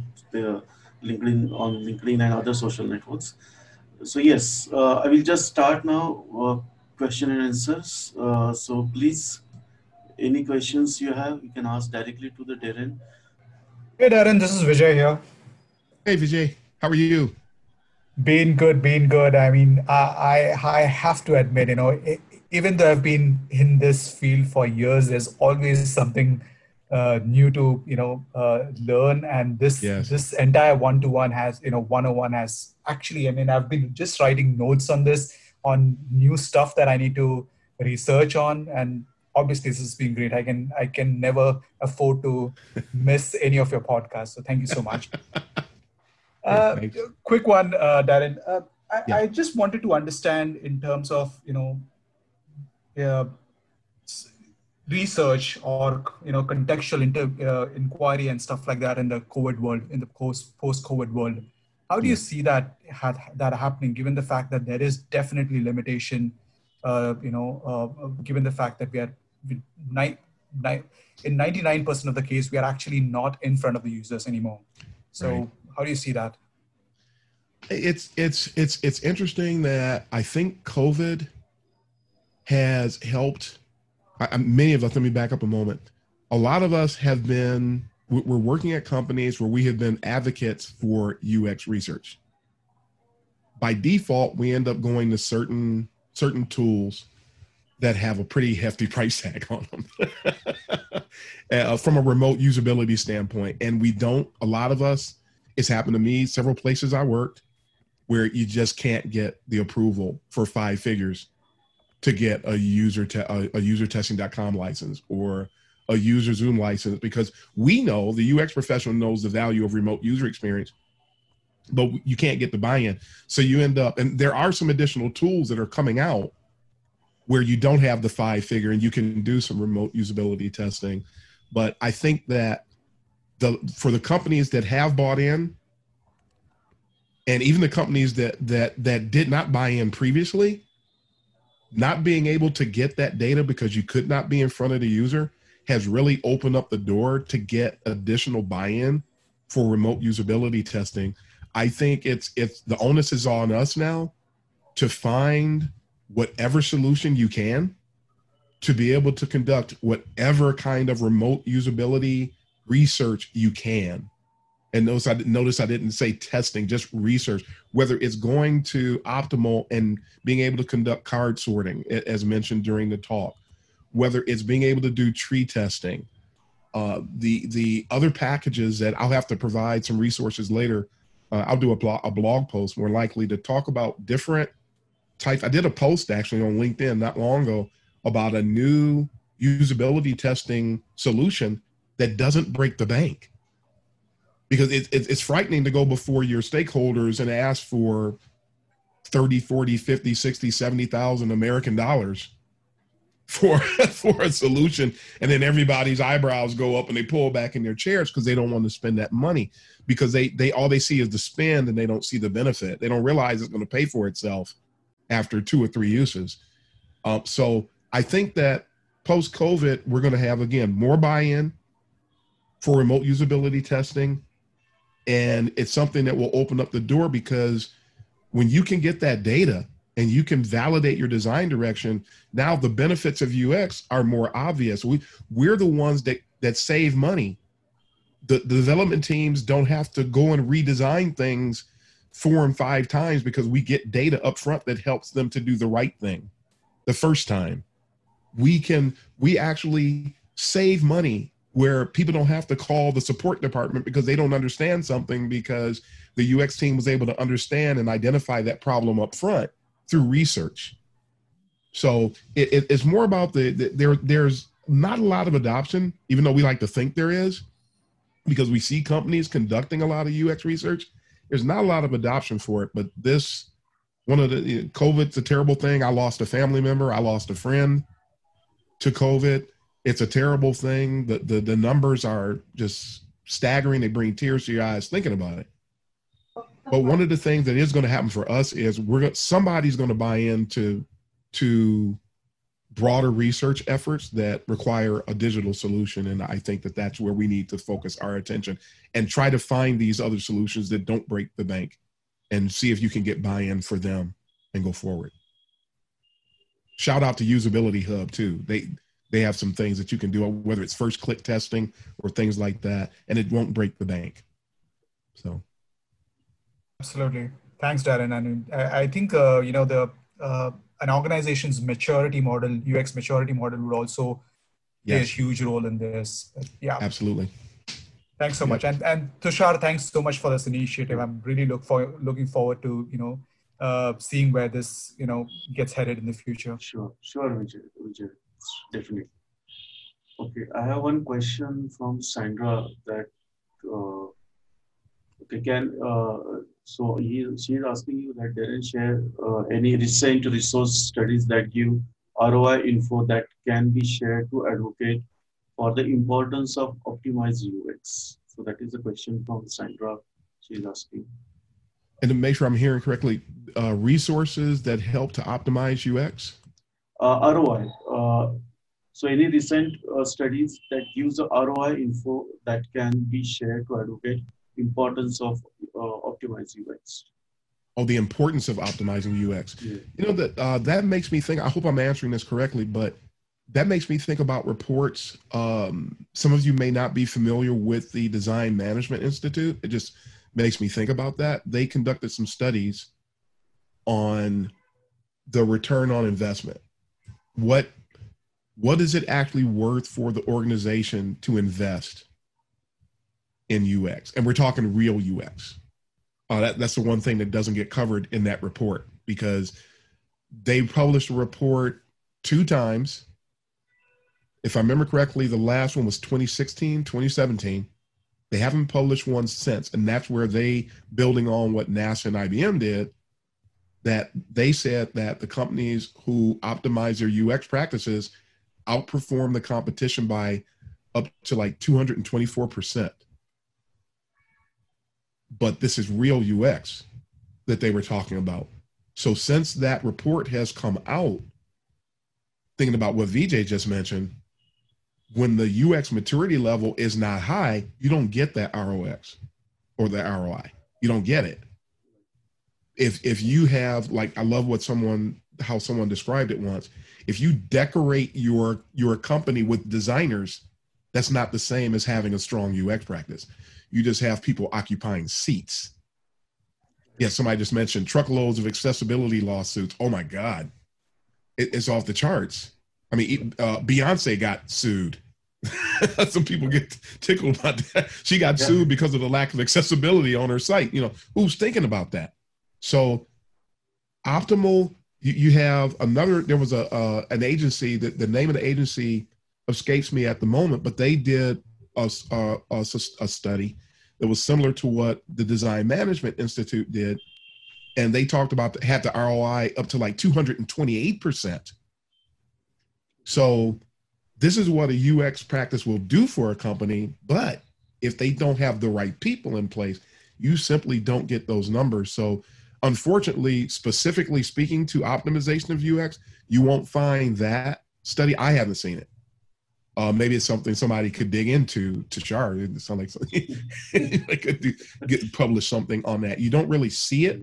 linkedin on linkedin and other social networks. So yes uh, i will just start now uh, question and answers. So please any questions you have, you can ask directly to the Darren. Hey Darren, this is Vijay here. Hey Vijay, how are you? Being good, being good. I mean, I I, I have to admit, you know, even though I've been in this field for years, there's always something uh, new to you know uh, learn and this yes. this entire one-to-one has you know one-on-one has actually i mean i've been just writing notes on this on new stuff that i need to research on and obviously this has been great. I can I can never afford to miss any of your podcasts. So thank you so much. Uh, quick one, uh, Darren. Uh, I, yeah. I, just wanted to understand in terms of you know uh, research or you know contextual inter, uh, inquiry and stuff like that in the COVID world, in the post post COVID world. How do you see that that happening, given the fact that there is definitely limitation uh, you know, uh, given the fact that we are in 99% of the case, we are actually not in front of the users anymore. So right. how do you see that? It's it's it's it's interesting that I think COVID has helped. I, many of us. Let me back up a moment. A lot of us have been. We're working at companies where we have been advocates for UX research. By default, we end up going to certain certain tools that have a pretty hefty price tag on them uh, from a remote usability standpoint. And we don't, a lot of us, it's happened to me several places I worked where you just can't get the approval for five figures to get a user te- a, a UserTesting.com license or a UserZoom license because we know the UX professional knows the value of remote user experience, but you can't get the buy-in. So you end up, and there are some additional tools that are coming out where you don't have the five figure and you can do some remote usability testing. But I think that the for the companies that have bought in, and even the companies that that that did not buy in previously, not being able to get that data because you could not be in front of the user has really opened up the door to get additional buy-in for remote usability testing. I think it's it's the onus is on us now to find whatever solution you can to be able to conduct whatever kind of remote usability research you can. And notice I notice I didn't say testing, just research, whether it's going to optimal and being able to conduct card sorting, as mentioned during the talk, whether it's being able to do tree testing, uh, the the other packages that I'll have to provide some resources later. Uh, I'll do a a blog post more likely to talk about different I did a post actually on LinkedIn not long ago about a new usability testing solution that doesn't break the bank. Because it, it, it's frightening to go before your stakeholders and ask for 30 40 50 60 70,000 American dollars for for a solution. And then everybody's eyebrows go up and they pull back in their chairs because they don't want to spend that money because they they all they see is the spend and they don't see the benefit. They don't realize it's going to pay for itself after two or three uses um, so i think that post covid we're going to have again more buy-in for remote usability testing. And it's something that will open up the door because when you can get that data and you can validate your design direction, now the benefits of UX are more obvious. We we're the ones that that save money. The, the development teams don't have to go and redesign things four and five times because we get data up front that helps them to do the right thing the first time. We can we actually save money where people don't have to call the support department because they don't understand something because the UX team was able to understand and identify that problem up front through research. So it, it, it's more about the, the, there. There's not a lot of adoption, even though we like to think there is, because we see companies conducting a lot of UX research. There's not a lot of adoption for it, but this one of the COVID's a terrible thing. I lost a family member. I lost a friend to COVID it's a terrible thing. The, the the numbers are just staggering. They bring tears to your eyes thinking about it. But one of the things that is going to happen for us is we're somebody's going to buy into to broader research efforts that require a digital solution and i think that that's where we need to focus our attention and try to find these other solutions that don't break the bank and see if you can get buy-in for them and go forward shout out to UsabilityHub too they they have some things that you can do, whether it's first click testing or things like that, and it won't break the bank. So, absolutely. Thanks, Darren. And I, I think uh, you know the uh, an organization's maturity model, UX maturity model, would also yes. play a huge role in this. Yeah, absolutely. Thanks so much, and and Tushar, thanks so much for this initiative. I'm really look for looking forward to you know uh, seeing where this you know gets headed in the future. Sure, sure, Vijay. Vijay definitely. Okay, I have one question from Sandra that uh, okay can uh, so he she is asking you that Darren share uh, any recent resource studies that give ROI info that can be shared to advocate for the importance of optimized UX. So that is a question from Sandra. She is asking. And to make sure I'm hearing correctly, uh, resources that help to optimize UX. Uh, ROI. Uh, so any recent uh, studies that use the ROI info that can be shared to advocate importance of optimized UX. Oh, the importance of optimizing UX. Yeah. You know that uh, that makes me think. I hope I'm answering this correctly, but that makes me think about reports. Um, some of you may not be familiar with the Design Management Institute. It just makes me think about that. They conducted some studies on the return on investment what what is it actually worth for the organization to invest in UX? And we're talking real UX. Uh, that, that's the one thing that doesn't get covered in that report because they published a report two times If I remember correctly, the last one was 2016, 2017. They haven't published one since. And that's where they, building on what NASA and IBM did, that they said that the companies who optimize their UX practices outperform the competition by up to like 224%. But this is real UX that they were talking about. So since that report has come out, thinking about what Vijay just mentioned, when the UX maturity level is not high, you don't get that ROX or the ROI. You don't get it. If if you have like I love what someone how someone described it once. If you decorate your your company with designers, that's not the same as having a strong UX practice. You just have people occupying seats. Yeah, somebody just mentioned truckloads of accessibility lawsuits. Oh my God, it, it's off the charts. I mean, uh, Beyonce got sued. Some people get tickled about that. She got yeah. sued because of the lack of accessibility on her site. You know, who's thinking about that? So, optimal. You, you have another. There was a uh, an agency that the name of the agency escapes me at the moment, but they did a, a, a, a study that was similar to what the Design Management Institute did, and they talked about the, had the ROI up to like two hundred and twenty eight percent so this is what a UX practice will do for a company, but if they don't have the right people in place, you simply don't get those numbers. So unfortunately, specifically speaking to optimization of UX, you won't find that study. I haven't seen it. Uh, maybe it's something somebody could dig into. Tushar, it sounds like something I could do, get publish something on that. You don't really see it,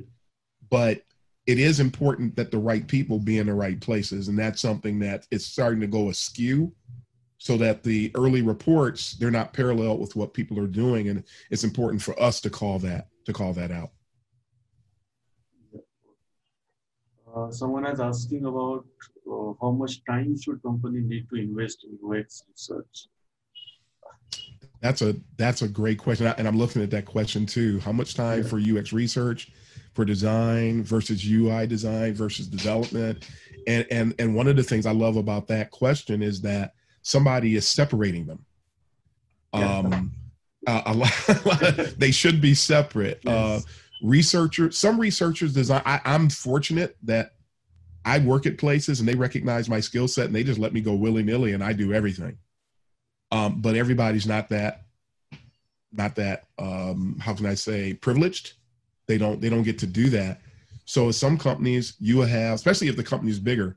but it is important that the right people be in the right places and that's something that is starting to go askew so that the early reports they're not parallel with what people are doing and it's important for us to call that to call that out uh, someone is asking about uh, how much time should company need to invest in ux research that's a that's a great question and i'm looking at that question too how much time yeah. for ux research for design versus UI design versus development. And, and, and one of the things I love about that question is that somebody is separating them. Yeah. Um, uh, a lot, they should be separate. Yes. Researchers, some researchers design. I, I'm fortunate that I work at places and they recognize my skill set and they just let me go willy nilly and I do everything. Um, but everybody's not that, not that. Um, how can I say privileged? They don't they don't get to do that. So some companies you have, especially if the company is bigger,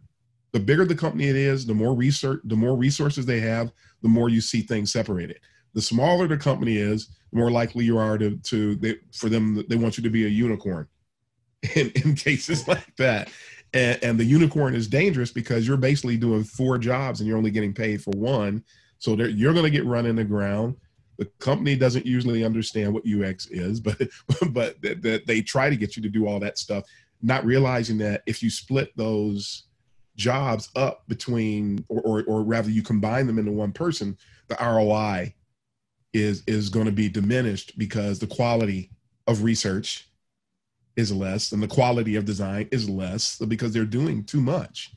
the bigger the company it is, the more research, the more resources they have, the more you see things separated. The smaller the company is, the more likely you are to to they, for them they want you to be a unicorn in, in cases like that. And, and the unicorn is dangerous because you're basically doing four jobs and you're only getting paid for one. So you're going to get run in the ground the company doesn't usually understand what UX is, but but that, that they try to get you to do all that stuff, not realizing that if you split those jobs up between, or, or, or rather you combine them into one person, the ROI is is going to be diminished because the quality of research is less and the quality of design is less because they're doing too much.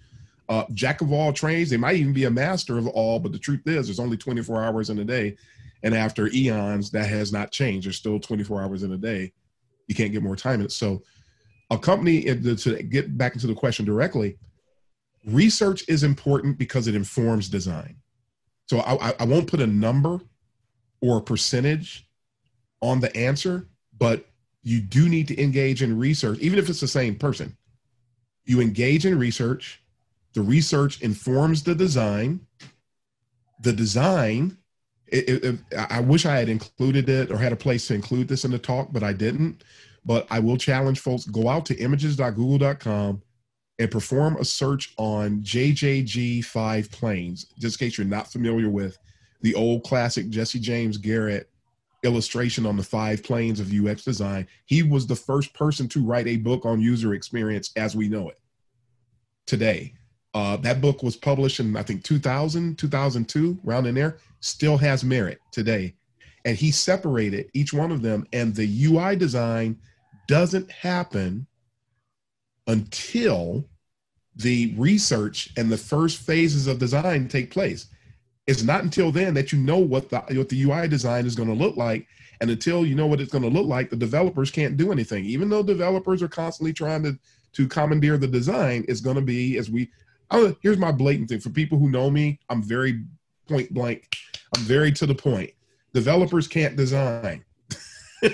Uh, jack of all trades, they might even be a master of all, but the truth is, there's only 24 hours in a day, and after eons, that has not changed. There's still 24 hours in a day. You can't get more time in it. So, a company, to get back into the question directly, research is important because it informs design. So, I, I won't put a number or a percentage on the answer, but you do need to engage in research, even if it's the same person. You engage in research, the research informs the design, the design it, it, I wish I had included it or had a place to include this in the talk, but I didn't. But I will challenge folks go out to images.google.com and perform a search on JJG5 planes, just in case you're not familiar with the old classic Jesse James Garrett illustration on the five planes of UX design. He was the first person to write a book on user experience as we know it today. Uh, that book was published in, I think, 2000, 2002, around in there, still has merit today. And he separated each one of them, and the UI design doesn't happen until the research and the first phases of design take place. It's not until then that you know what the what the UI design is going to look like, and until you know what it's going to look like, the developers can't do anything. Even though developers are constantly trying to to commandeer the design, it's going to be as we. Here's my blatant thing for people who know me. I'm very point blank. I'm very to the point. Developers can't design.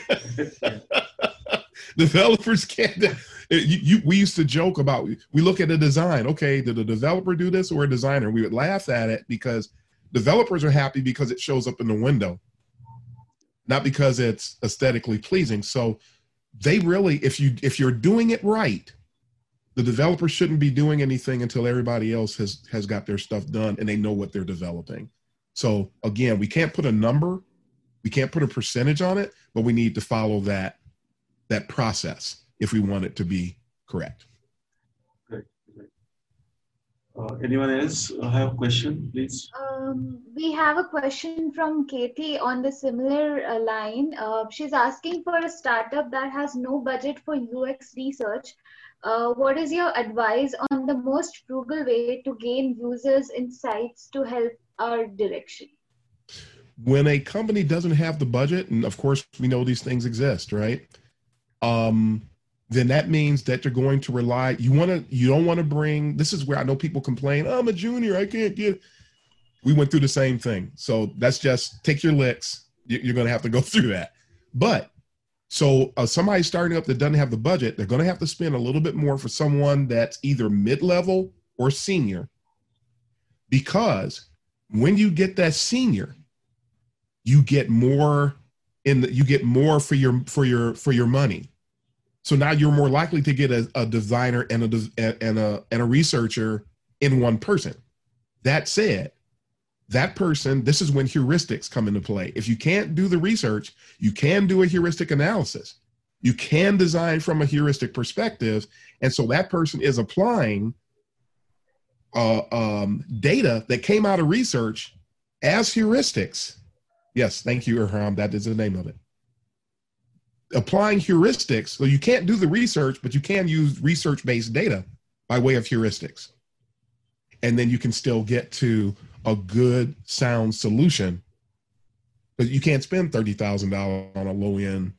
developers can't. You, you, we used to joke about we look at a design. Okay, did a developer do this or a designer? We would laugh at it because developers are happy because it shows up in the window, not because it's aesthetically pleasing. So they really, if you if you're doing it right, the developer shouldn't be doing anything until everybody else has has got their stuff done and they know what they're developing. So again, we can't put a number, we can't put a percentage on it, but we need to follow that that process if we want it to be correct. Great. Great. Uh, anyone else have a question, please? Um, we have a question from Katie on the similar uh, line. Uh, she's asking for a startup that has no budget for UX research. Uh, what is your advice on the most frugal way to gain users' insights to help our direction? When a company doesn't have the budget, and of course we know these things exist, right? Um, then that means that you're going to rely you want to you don't want to bring this is where i know people complain oh, i'm a junior i can't get we went through the same thing. So that's just take your licks you're going to have to go through that. But so uh, somebody starting up that doesn't have the budget they're going to have to spend a little bit more for someone that's either mid-level or senior. Because when you get that senior you get more in the, you get more for your for your for your money so now you're more likely to get a, a designer and a and a and a researcher in one person. That said, that person, this is when heuristics come into play. If you can't do the research, you can do a heuristic analysis. You can design from a heuristic perspective. And so that person is applying uh, um, data that came out of research as heuristics. Yes, thank you, Irham. That is the name of it applying heuristics. So you can't do the research, but you can use research based data by way of heuristics. And then you can still get to a good sound solution. But you can't spend $30,000 on a low end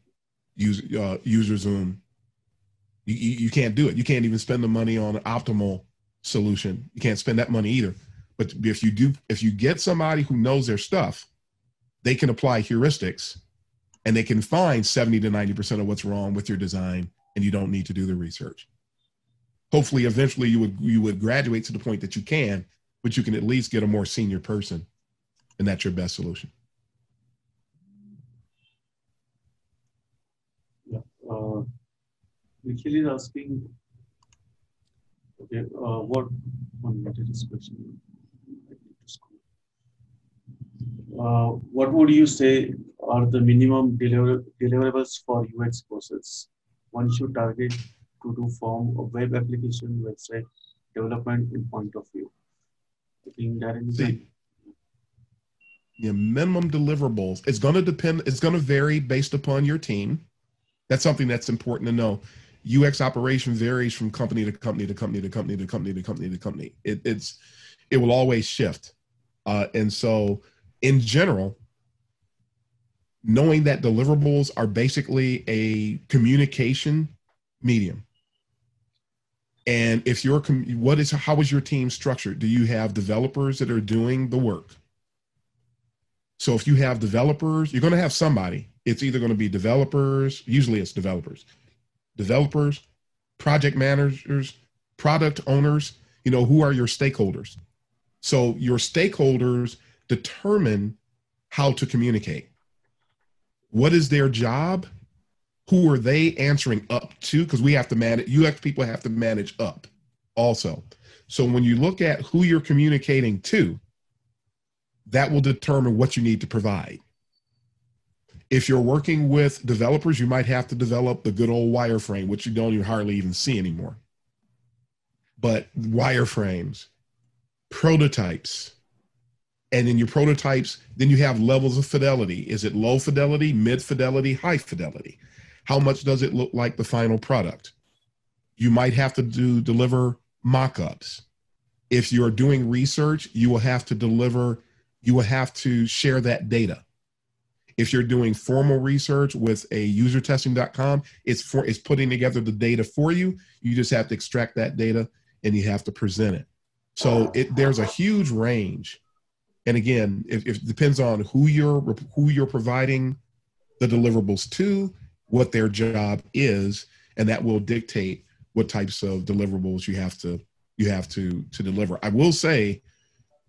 user, uh, UserZoom. You, you, you can't do it. You can't even spend the money on an optimal solution. You can't spend that money either. But if you do, if you get somebody who knows their stuff, they can apply heuristics and they can find 70 to 90% of what's wrong with your design and you don't need to do the research. Hopefully eventually you would you would graduate to the point that you can but you can at least get a more senior person and that's your best solution. Yeah uh, Nikhil is asking okay uh, what one question uh, what would you say are the minimum deliver, deliverables for UX courses one should target to do from a web application website development in point of view? See, yeah, minimum deliverables. It's going to depend. It's going to vary based upon your team. That's something that's important to know. UX operation varies from company to company to company to company to company to company to company. It, it's it will always shift, uh, and so in general, knowing that deliverables are basically a communication medium. And if you're, what is, how is your team structured? Do you have developers that are doing the work? So if you have developers, you're going to have somebody. It's either going to be developers, usually it's developers, developers, project managers, product owners, you know, who are your stakeholders? So your stakeholders determine how to communicate. What is their job? Who are they answering up to? Because we have to manage, UX people have to manage up also. So when you look at who you're communicating to, that will determine what you need to provide. If you're working with developers, you might have to develop the good old wireframe, which you don't even hardly even see anymore. But wireframes, prototypes, and in your prototypes then you have levels of fidelity is it low fidelity mid fidelity high fidelity how much does it look like the final product you might have to do deliver mock-ups if you're doing research you will have to deliver you will have to share that data. If you're doing formal research with a usertesting.com, it's for it's putting together the data for you. You just have to extract that data and you have to present it. So it there's a huge range. And again, if, if it depends on who you're who you're providing the deliverables to, what their job is, and that will dictate what types of deliverables you have to you have to to deliver. I will say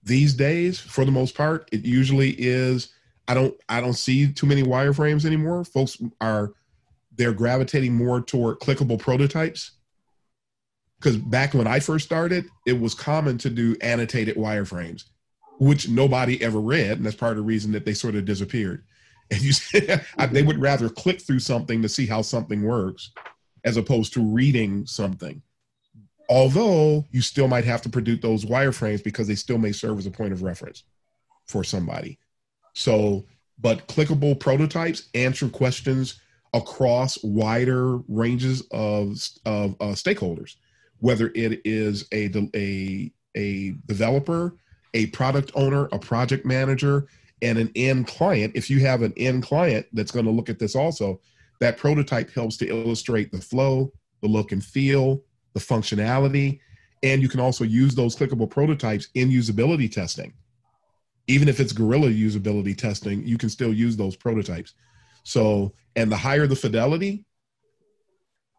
these days, for the most part, it usually is I don't I don't see too many wireframes anymore. Folks are they're gravitating more toward clickable prototypes. Because back when I first started, it was common to do annotated wireframes, which nobody ever read, and that's part of the reason that they sort of disappeared. And you they would rather click through something to see how something works, as opposed to reading something. Although you still might have to produce those wireframes because they still may serve as a point of reference for somebody. So, but clickable prototypes answer questions across wider ranges of, of uh, stakeholders, whether it is a, a, a developer, a product owner, a project manager, and an end client. If you have an end client that's going to look at this also, that prototype helps to illustrate the flow, the look and feel, the functionality, and you can also use those clickable prototypes in usability testing even if it's guerrilla usability testing, you can still use those prototypes. So, and the higher the fidelity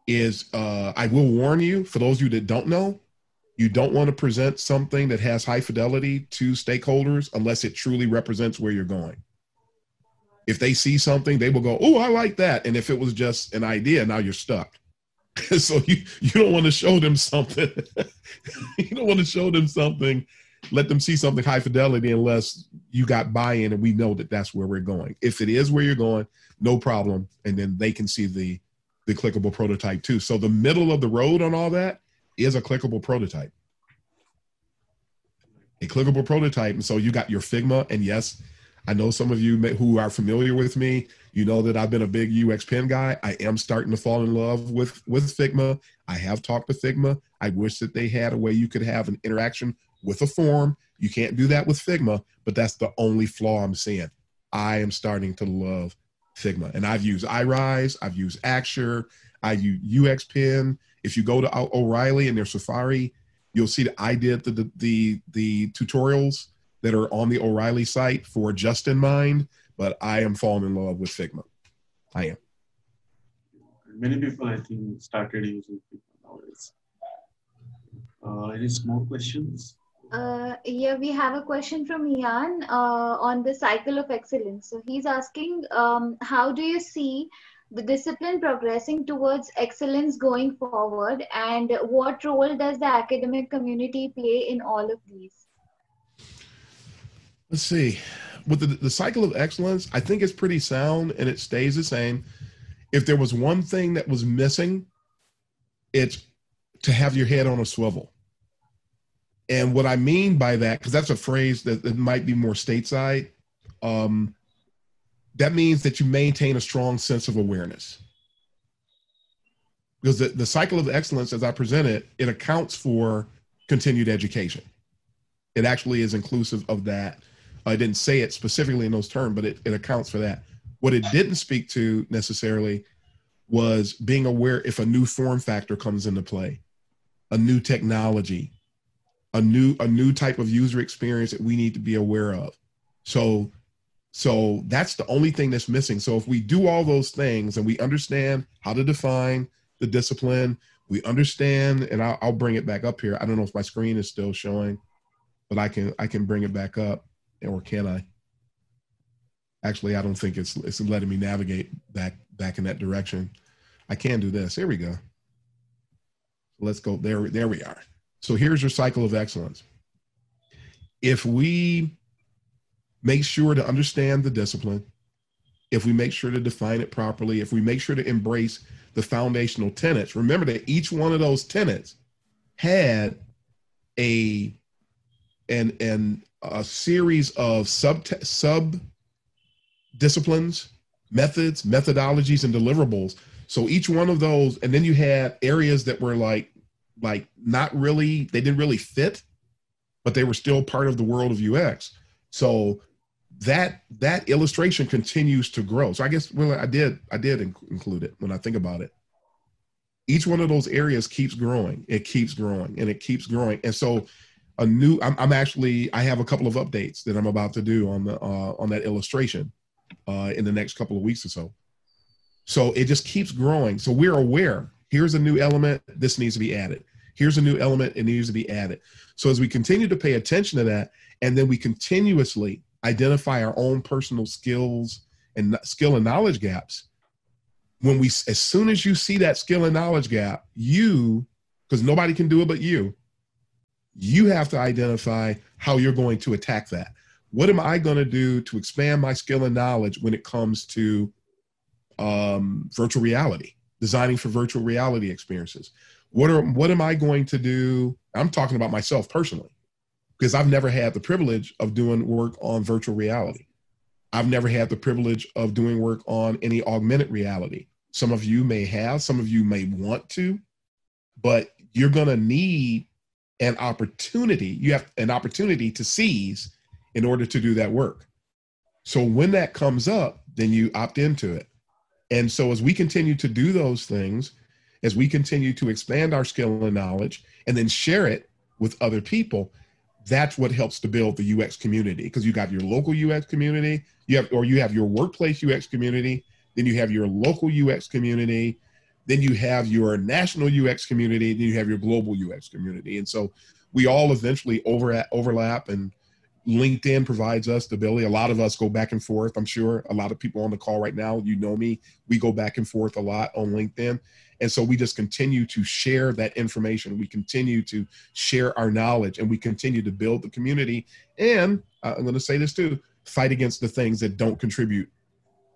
is, uh, I will warn you for those of you that don't know, you don't want to present something that has high fidelity to stakeholders unless it truly represents where you're going. If they see something, they will go, "Oh, I like that." And if it was just an idea, now you're stuck. so you you don't want to show them something. you don't want to show them something let them see something high fidelity unless you got buy-in and we know that that's where we're going if it is where you're going no problem and then they can see the the clickable prototype too so the middle of the road on all that is a clickable prototype a clickable prototype and so you got your figma and yes i know some of you who are familiar with me you know that i've been a big UXPin guy i am starting to fall in love with with figma i have talked to figma i wish that they had a way you could have an interaction with a form. You can't do that with Figma, but that's the only flaw I'm seeing. I am starting to love Figma. And I've used iRise, I've used Axure, I use UXPin. If you go to O'Reilly and their Safari, you'll see that I did the, the, the, the tutorials that are on the O'Reilly site for Justinmind, but I am falling in love with Figma. I am. Many people, I think, started using Figma nowadays. Uh, any more questions? Uh, yeah, we have a question from Ian uh, on the cycle of excellence. So he's asking, um, how do you see the discipline progressing towards excellence going forward, and what role does the academic community play in all of these? Let's see. With the, the cycle of excellence, I think it's pretty sound and it stays the same. If there was one thing that was missing, it's to have your head on a swivel and what I mean by that, because that's a phrase that, that might be more stateside, um, that means that you maintain a strong sense of awareness. Because the, the cycle of excellence, as I present it, it accounts for continued education. It actually is inclusive of that. I didn't say it specifically in those terms, but it, it accounts for that. What it didn't speak to necessarily was being aware if a new form factor comes into play, a new technology, a new a new type of user experience that we need to be aware of so so that's the only thing that's missing. So if we do all those things and we understand how to define the discipline we understand and I'll, I'll bring it back up here. I don't know if my screen is still showing but i can i can bring it back up or can i? Actually i don't think it's it's letting me navigate back back in that direction. I can do this. Here we go. Let's go. There there we are. So here's your cycle of excellence. If we make sure to understand the discipline, if we make sure to define it properly, if we make sure to embrace the foundational tenets, remember that each one of those tenets had a and and a series of sub sub disciplines, methods, methodologies, and deliverables. So each one of those, and then you had areas that were like like not really they didn't really fit but they were still part of the world of ux So that that illustration continues to grow. So I guess well, I did I did include it when I think about it. Each one of those areas keeps growing. It keeps growing and it keeps growing. And so a new I'm, I'm actually I have a couple of updates that I'm about to do on the uh, on that illustration uh, in the next couple of weeks or so. So it just keeps growing. So we're aware. Here's a new element. This needs to be added. Here's a new element. It needs to be added. So as we continue to pay attention to that, and then we continuously identify our own personal skills and skill and knowledge gaps. When we as soon as you see that skill and knowledge gap you because nobody can do it but you you have to identify how you're going to attack that. What am i going to do to expand my skill and knowledge when it comes to um, virtual reality designing for virtual reality experiences? What are what am i going to do? I'm talking about myself personally because I've never had the privilege of doing work on virtual reality. I've never had the privilege of doing work on any augmented reality. Some of you may have, some of you may want to, but you're going to need an opportunity. You have an opportunity to seize in order to do that work. So when that comes up, then you opt into it. And so as we continue to do those things, as we continue to expand our skill and knowledge and then share it with other people, that's what helps to build the UX community because you got your local UX community, you have or you have your workplace UX community, then you have your local UX community, then you have your national UX community, then you have your global UX community. And so we all eventually over overlap and LinkedIn provides us the ability. A lot of us go back and forth. I'm sure a lot of people on the call right now, you know me, we go back and forth a lot on LinkedIn. And so we just continue to share that information. We continue to share our knowledge and we continue to build the community. And uh, I'm going to say this too fight against the things that don't contribute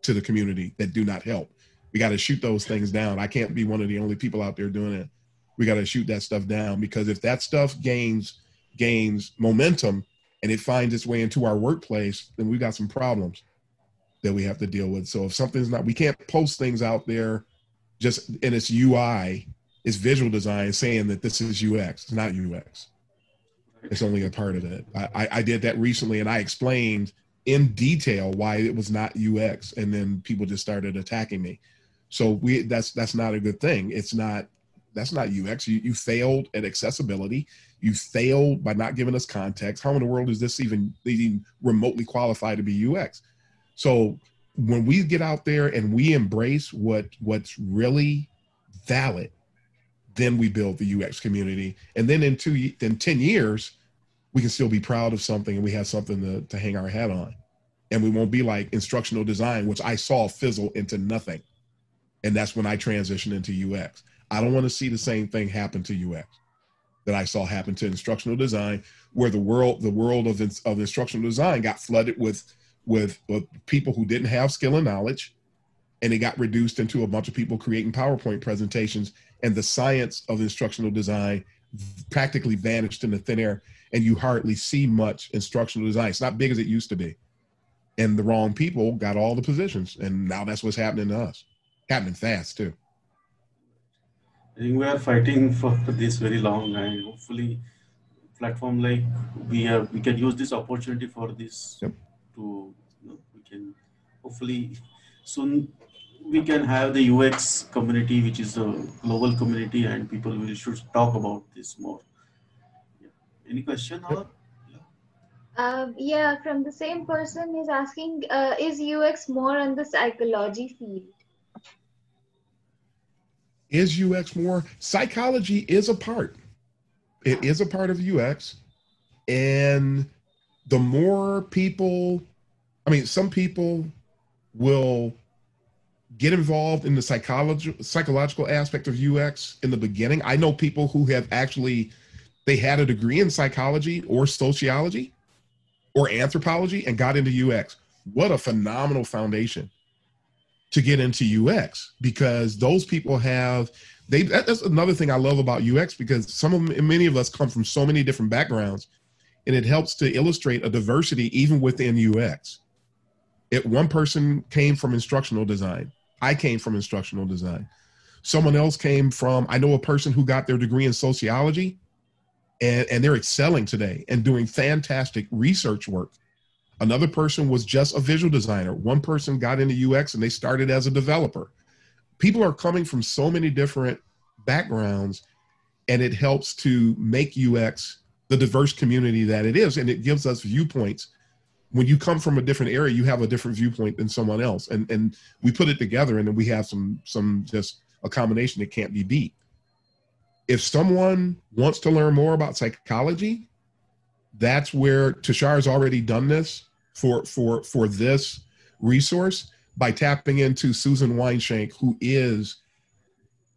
to the community, that do not help. We got to shoot those things down. I can't be one of the only people out there doing it. We got to shoot that stuff down because if that stuff gains gains momentum and it finds its way into our workplace, then we got some problems that we have to deal with. So if something's not, we can't post things out there just in its UI, its visual design, saying that this is UX. It's not UX. It's only a part of it. I, I did that recently, and I explained in detail why it was not UX, and then people just started attacking me. So we that's that's not a good thing. It's not that's not UX. You, you failed at accessibility. You failed by not giving us context. How in the world is this even even remotely qualified to be UX? So when we get out there and we embrace what what's really valid, then we build the UX community. And then in two then 10 years, we can still be proud of something and we have something to, to hang our hat on. And we won't be like instructional design, which I saw fizzle into nothing. And that's when I transitioned into UX. I don't want to see the same thing happen to UX that I saw happen to instructional design, where the world the world of, of instructional design got flooded with with, with people who didn't have skill and knowledge, and it got reduced into a bunch of people creating PowerPoint presentations, and the science of instructional design practically vanished in the thin air, and you hardly see much instructional design. It's not big as it used to be, and the wrong people got all the positions, and now that's what's happening to us, happening fast too. I think we are fighting for this very long, and hopefully, platform like we have we can use this opportunity for this yep to you know, we can hopefully soon we can have the UX community, which is a global community, and people will should talk about this more. Yeah. Any question, or? Um, yeah, from the same person is asking, uh, is UX more on the psychology field? Is UX more? Psychology is a part. It is a part of UX. And the more people, I mean, some people will get involved in the psychology, psychological aspect of UX in the beginning. I know people who have actually they had a degree in psychology or sociology or anthropology and got into UX. What a phenomenal foundation to get into UX because those people have they that's another thing I love about UX because some of many of us come from so many different backgrounds and it helps to illustrate a diversity even within UX. It one person came from instructional design. I came from instructional design. Someone else came from, I know a person who got their degree in sociology and, and they're excelling today and doing fantastic research work Another person was just a visual designer. One person got into UX and they started as a developer. People are coming from so many different backgrounds, and it helps to make UX the diverse community that it is. And it gives us viewpoints. When you come from a different area, you have a different viewpoint than someone else. And and we put it together and then we have some some just a combination that can't be beat. If someone wants to learn more about psychology, that's where Tushar's already done this for for for this resource by tapping into Susan Weinschenk, who is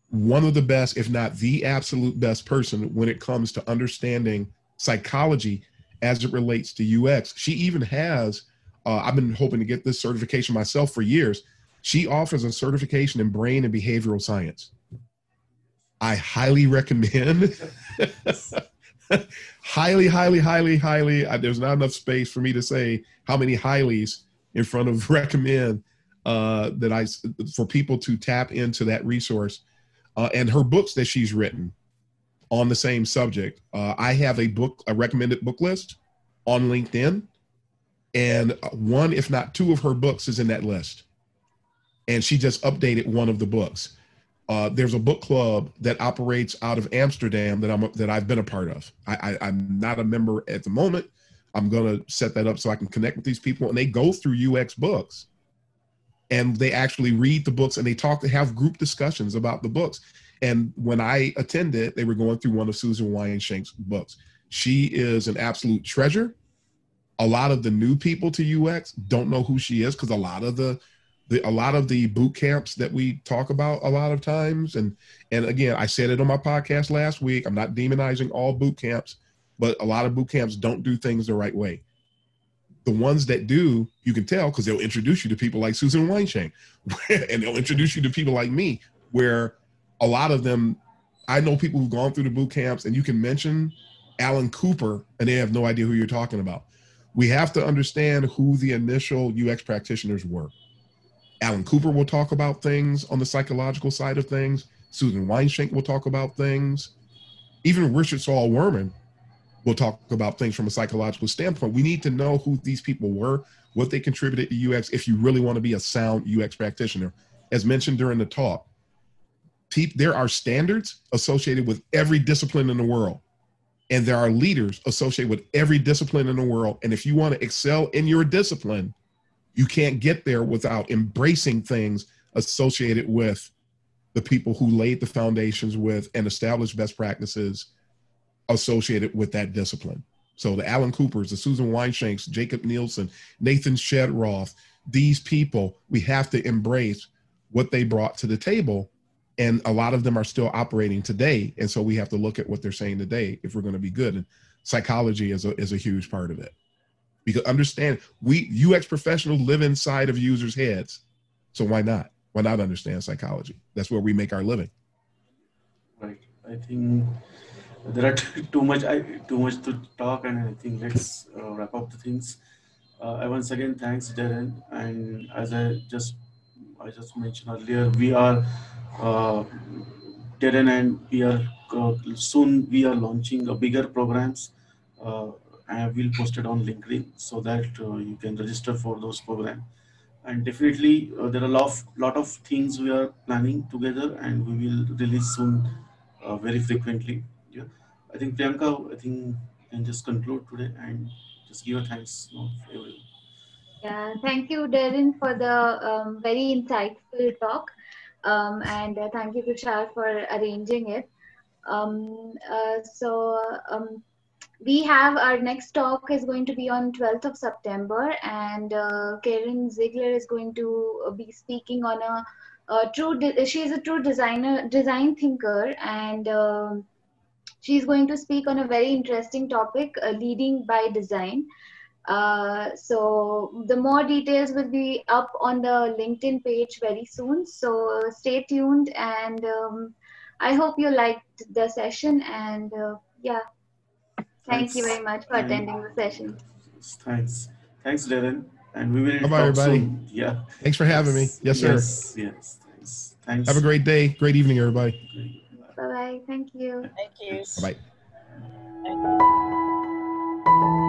one of the best, if not the absolute best person when it comes to understanding psychology as it relates to UX. She even has, uh, I've been hoping to get this certification myself for years. She offers a certification in brain and behavioral science. I highly recommend. highly, highly, highly, highly. I, there's not enough space for me to say how many highlies in front of recommend uh, that I for people to tap into that resource uh, and her books that she's written on the same subject. Uh, I have a book, a recommended book list on LinkedIn, and one, if not two, of her books is in that list. And she just updated one of the books. Uh, there's a book club that operates out of Amsterdam that I'm that I've been a part of. I, I, I'm not a member at the moment. I'm gonna set that up so I can connect with these people, and they go through UX books and they actually read the books and they talk They have group discussions about the books and when i attended they were going through one of susan weinschenk's books. She is an absolute treasure. A lot of the new people to ux don't know who she is because a lot of the, the a lot of the boot camps that we talk about a lot of times. And and again i said it on my podcast last week i'm not demonizing all boot camps but a lot of boot camps don't do things the right way. The ones that do, you can tell because they'll introduce you to people like Susan Weinschenk, and they'll introduce you to people like me, where a lot of them, I know people who've gone through the boot camps, and you can mention Alan Cooper, and they have no idea who you're talking about. We have to understand who the initial UX practitioners were. Alan Cooper will talk about things on the psychological side of things. Susan Weinschenk will talk about things. Even Richard Saul Wurman we'll talk about things from a psychological standpoint. We need to know who these people were, what they contributed to UX, if you really want to be a sound UX practitioner. As mentioned during the talk, there are standards associated with every discipline in the world. And there are leaders associated with every discipline in the world. And if you want to excel in your discipline, you can't get there without embracing things associated with the people who laid the foundations with and established best practices associated with that discipline. So the Alan Coopers, the Susan Weinschenks, Jakob Nielsen, Nathan Shedroff, these people, we have to embrace what they brought to the table. And a lot of them are still operating today. And so we have to look at what they're saying today if we're going to be good. And psychology is a, is a huge part of it. Because understand, we UX professionals live inside of users' heads. So why not? Why not understand psychology? That's where we make our living. Right. I think there are too much I, too much to talk, and I think let's uh, wrap up the things. Uh, I once again thanks Darren, and as I just I just mentioned earlier, we are uh, Darren and we are uh, soon we are launching a bigger programs. Uh, and we'll post it on LinkedIn so that uh, you can register for those programs. And definitely, there are a lot of, lot of things we are planning together, and we will release soon, very frequently. Yeah I think Priyanka, I think can just conclude today and just give a thanks you know, everyone. Yeah, thank you, Darren, for the um, very insightful talk. Um, and uh, thank you, Tushar, for arranging it. Um, uh, so um, we have our next talk is going to be on 12th of September, and uh, Karen Ziegler is going to be speaking on a, a true. she is a true designer, design thinker, and um, She's going to speak on a very interesting topic, uh, leading by design. Uh, so the more details will be up on the LinkedIn page very soon. So stay tuned and um, I hope you liked the session and uh, yeah, thank Thanks. you very much for attending the session. Thanks. Thanks, Darren. And we will Bye, everybody. Soon. Yeah. Thanks for having yes. me. Yes, sir. Yes. Yes. Thanks. Thanks. Have a great day. Great evening, everybody. Bye bye. Thank you. Thank you. Bye bye.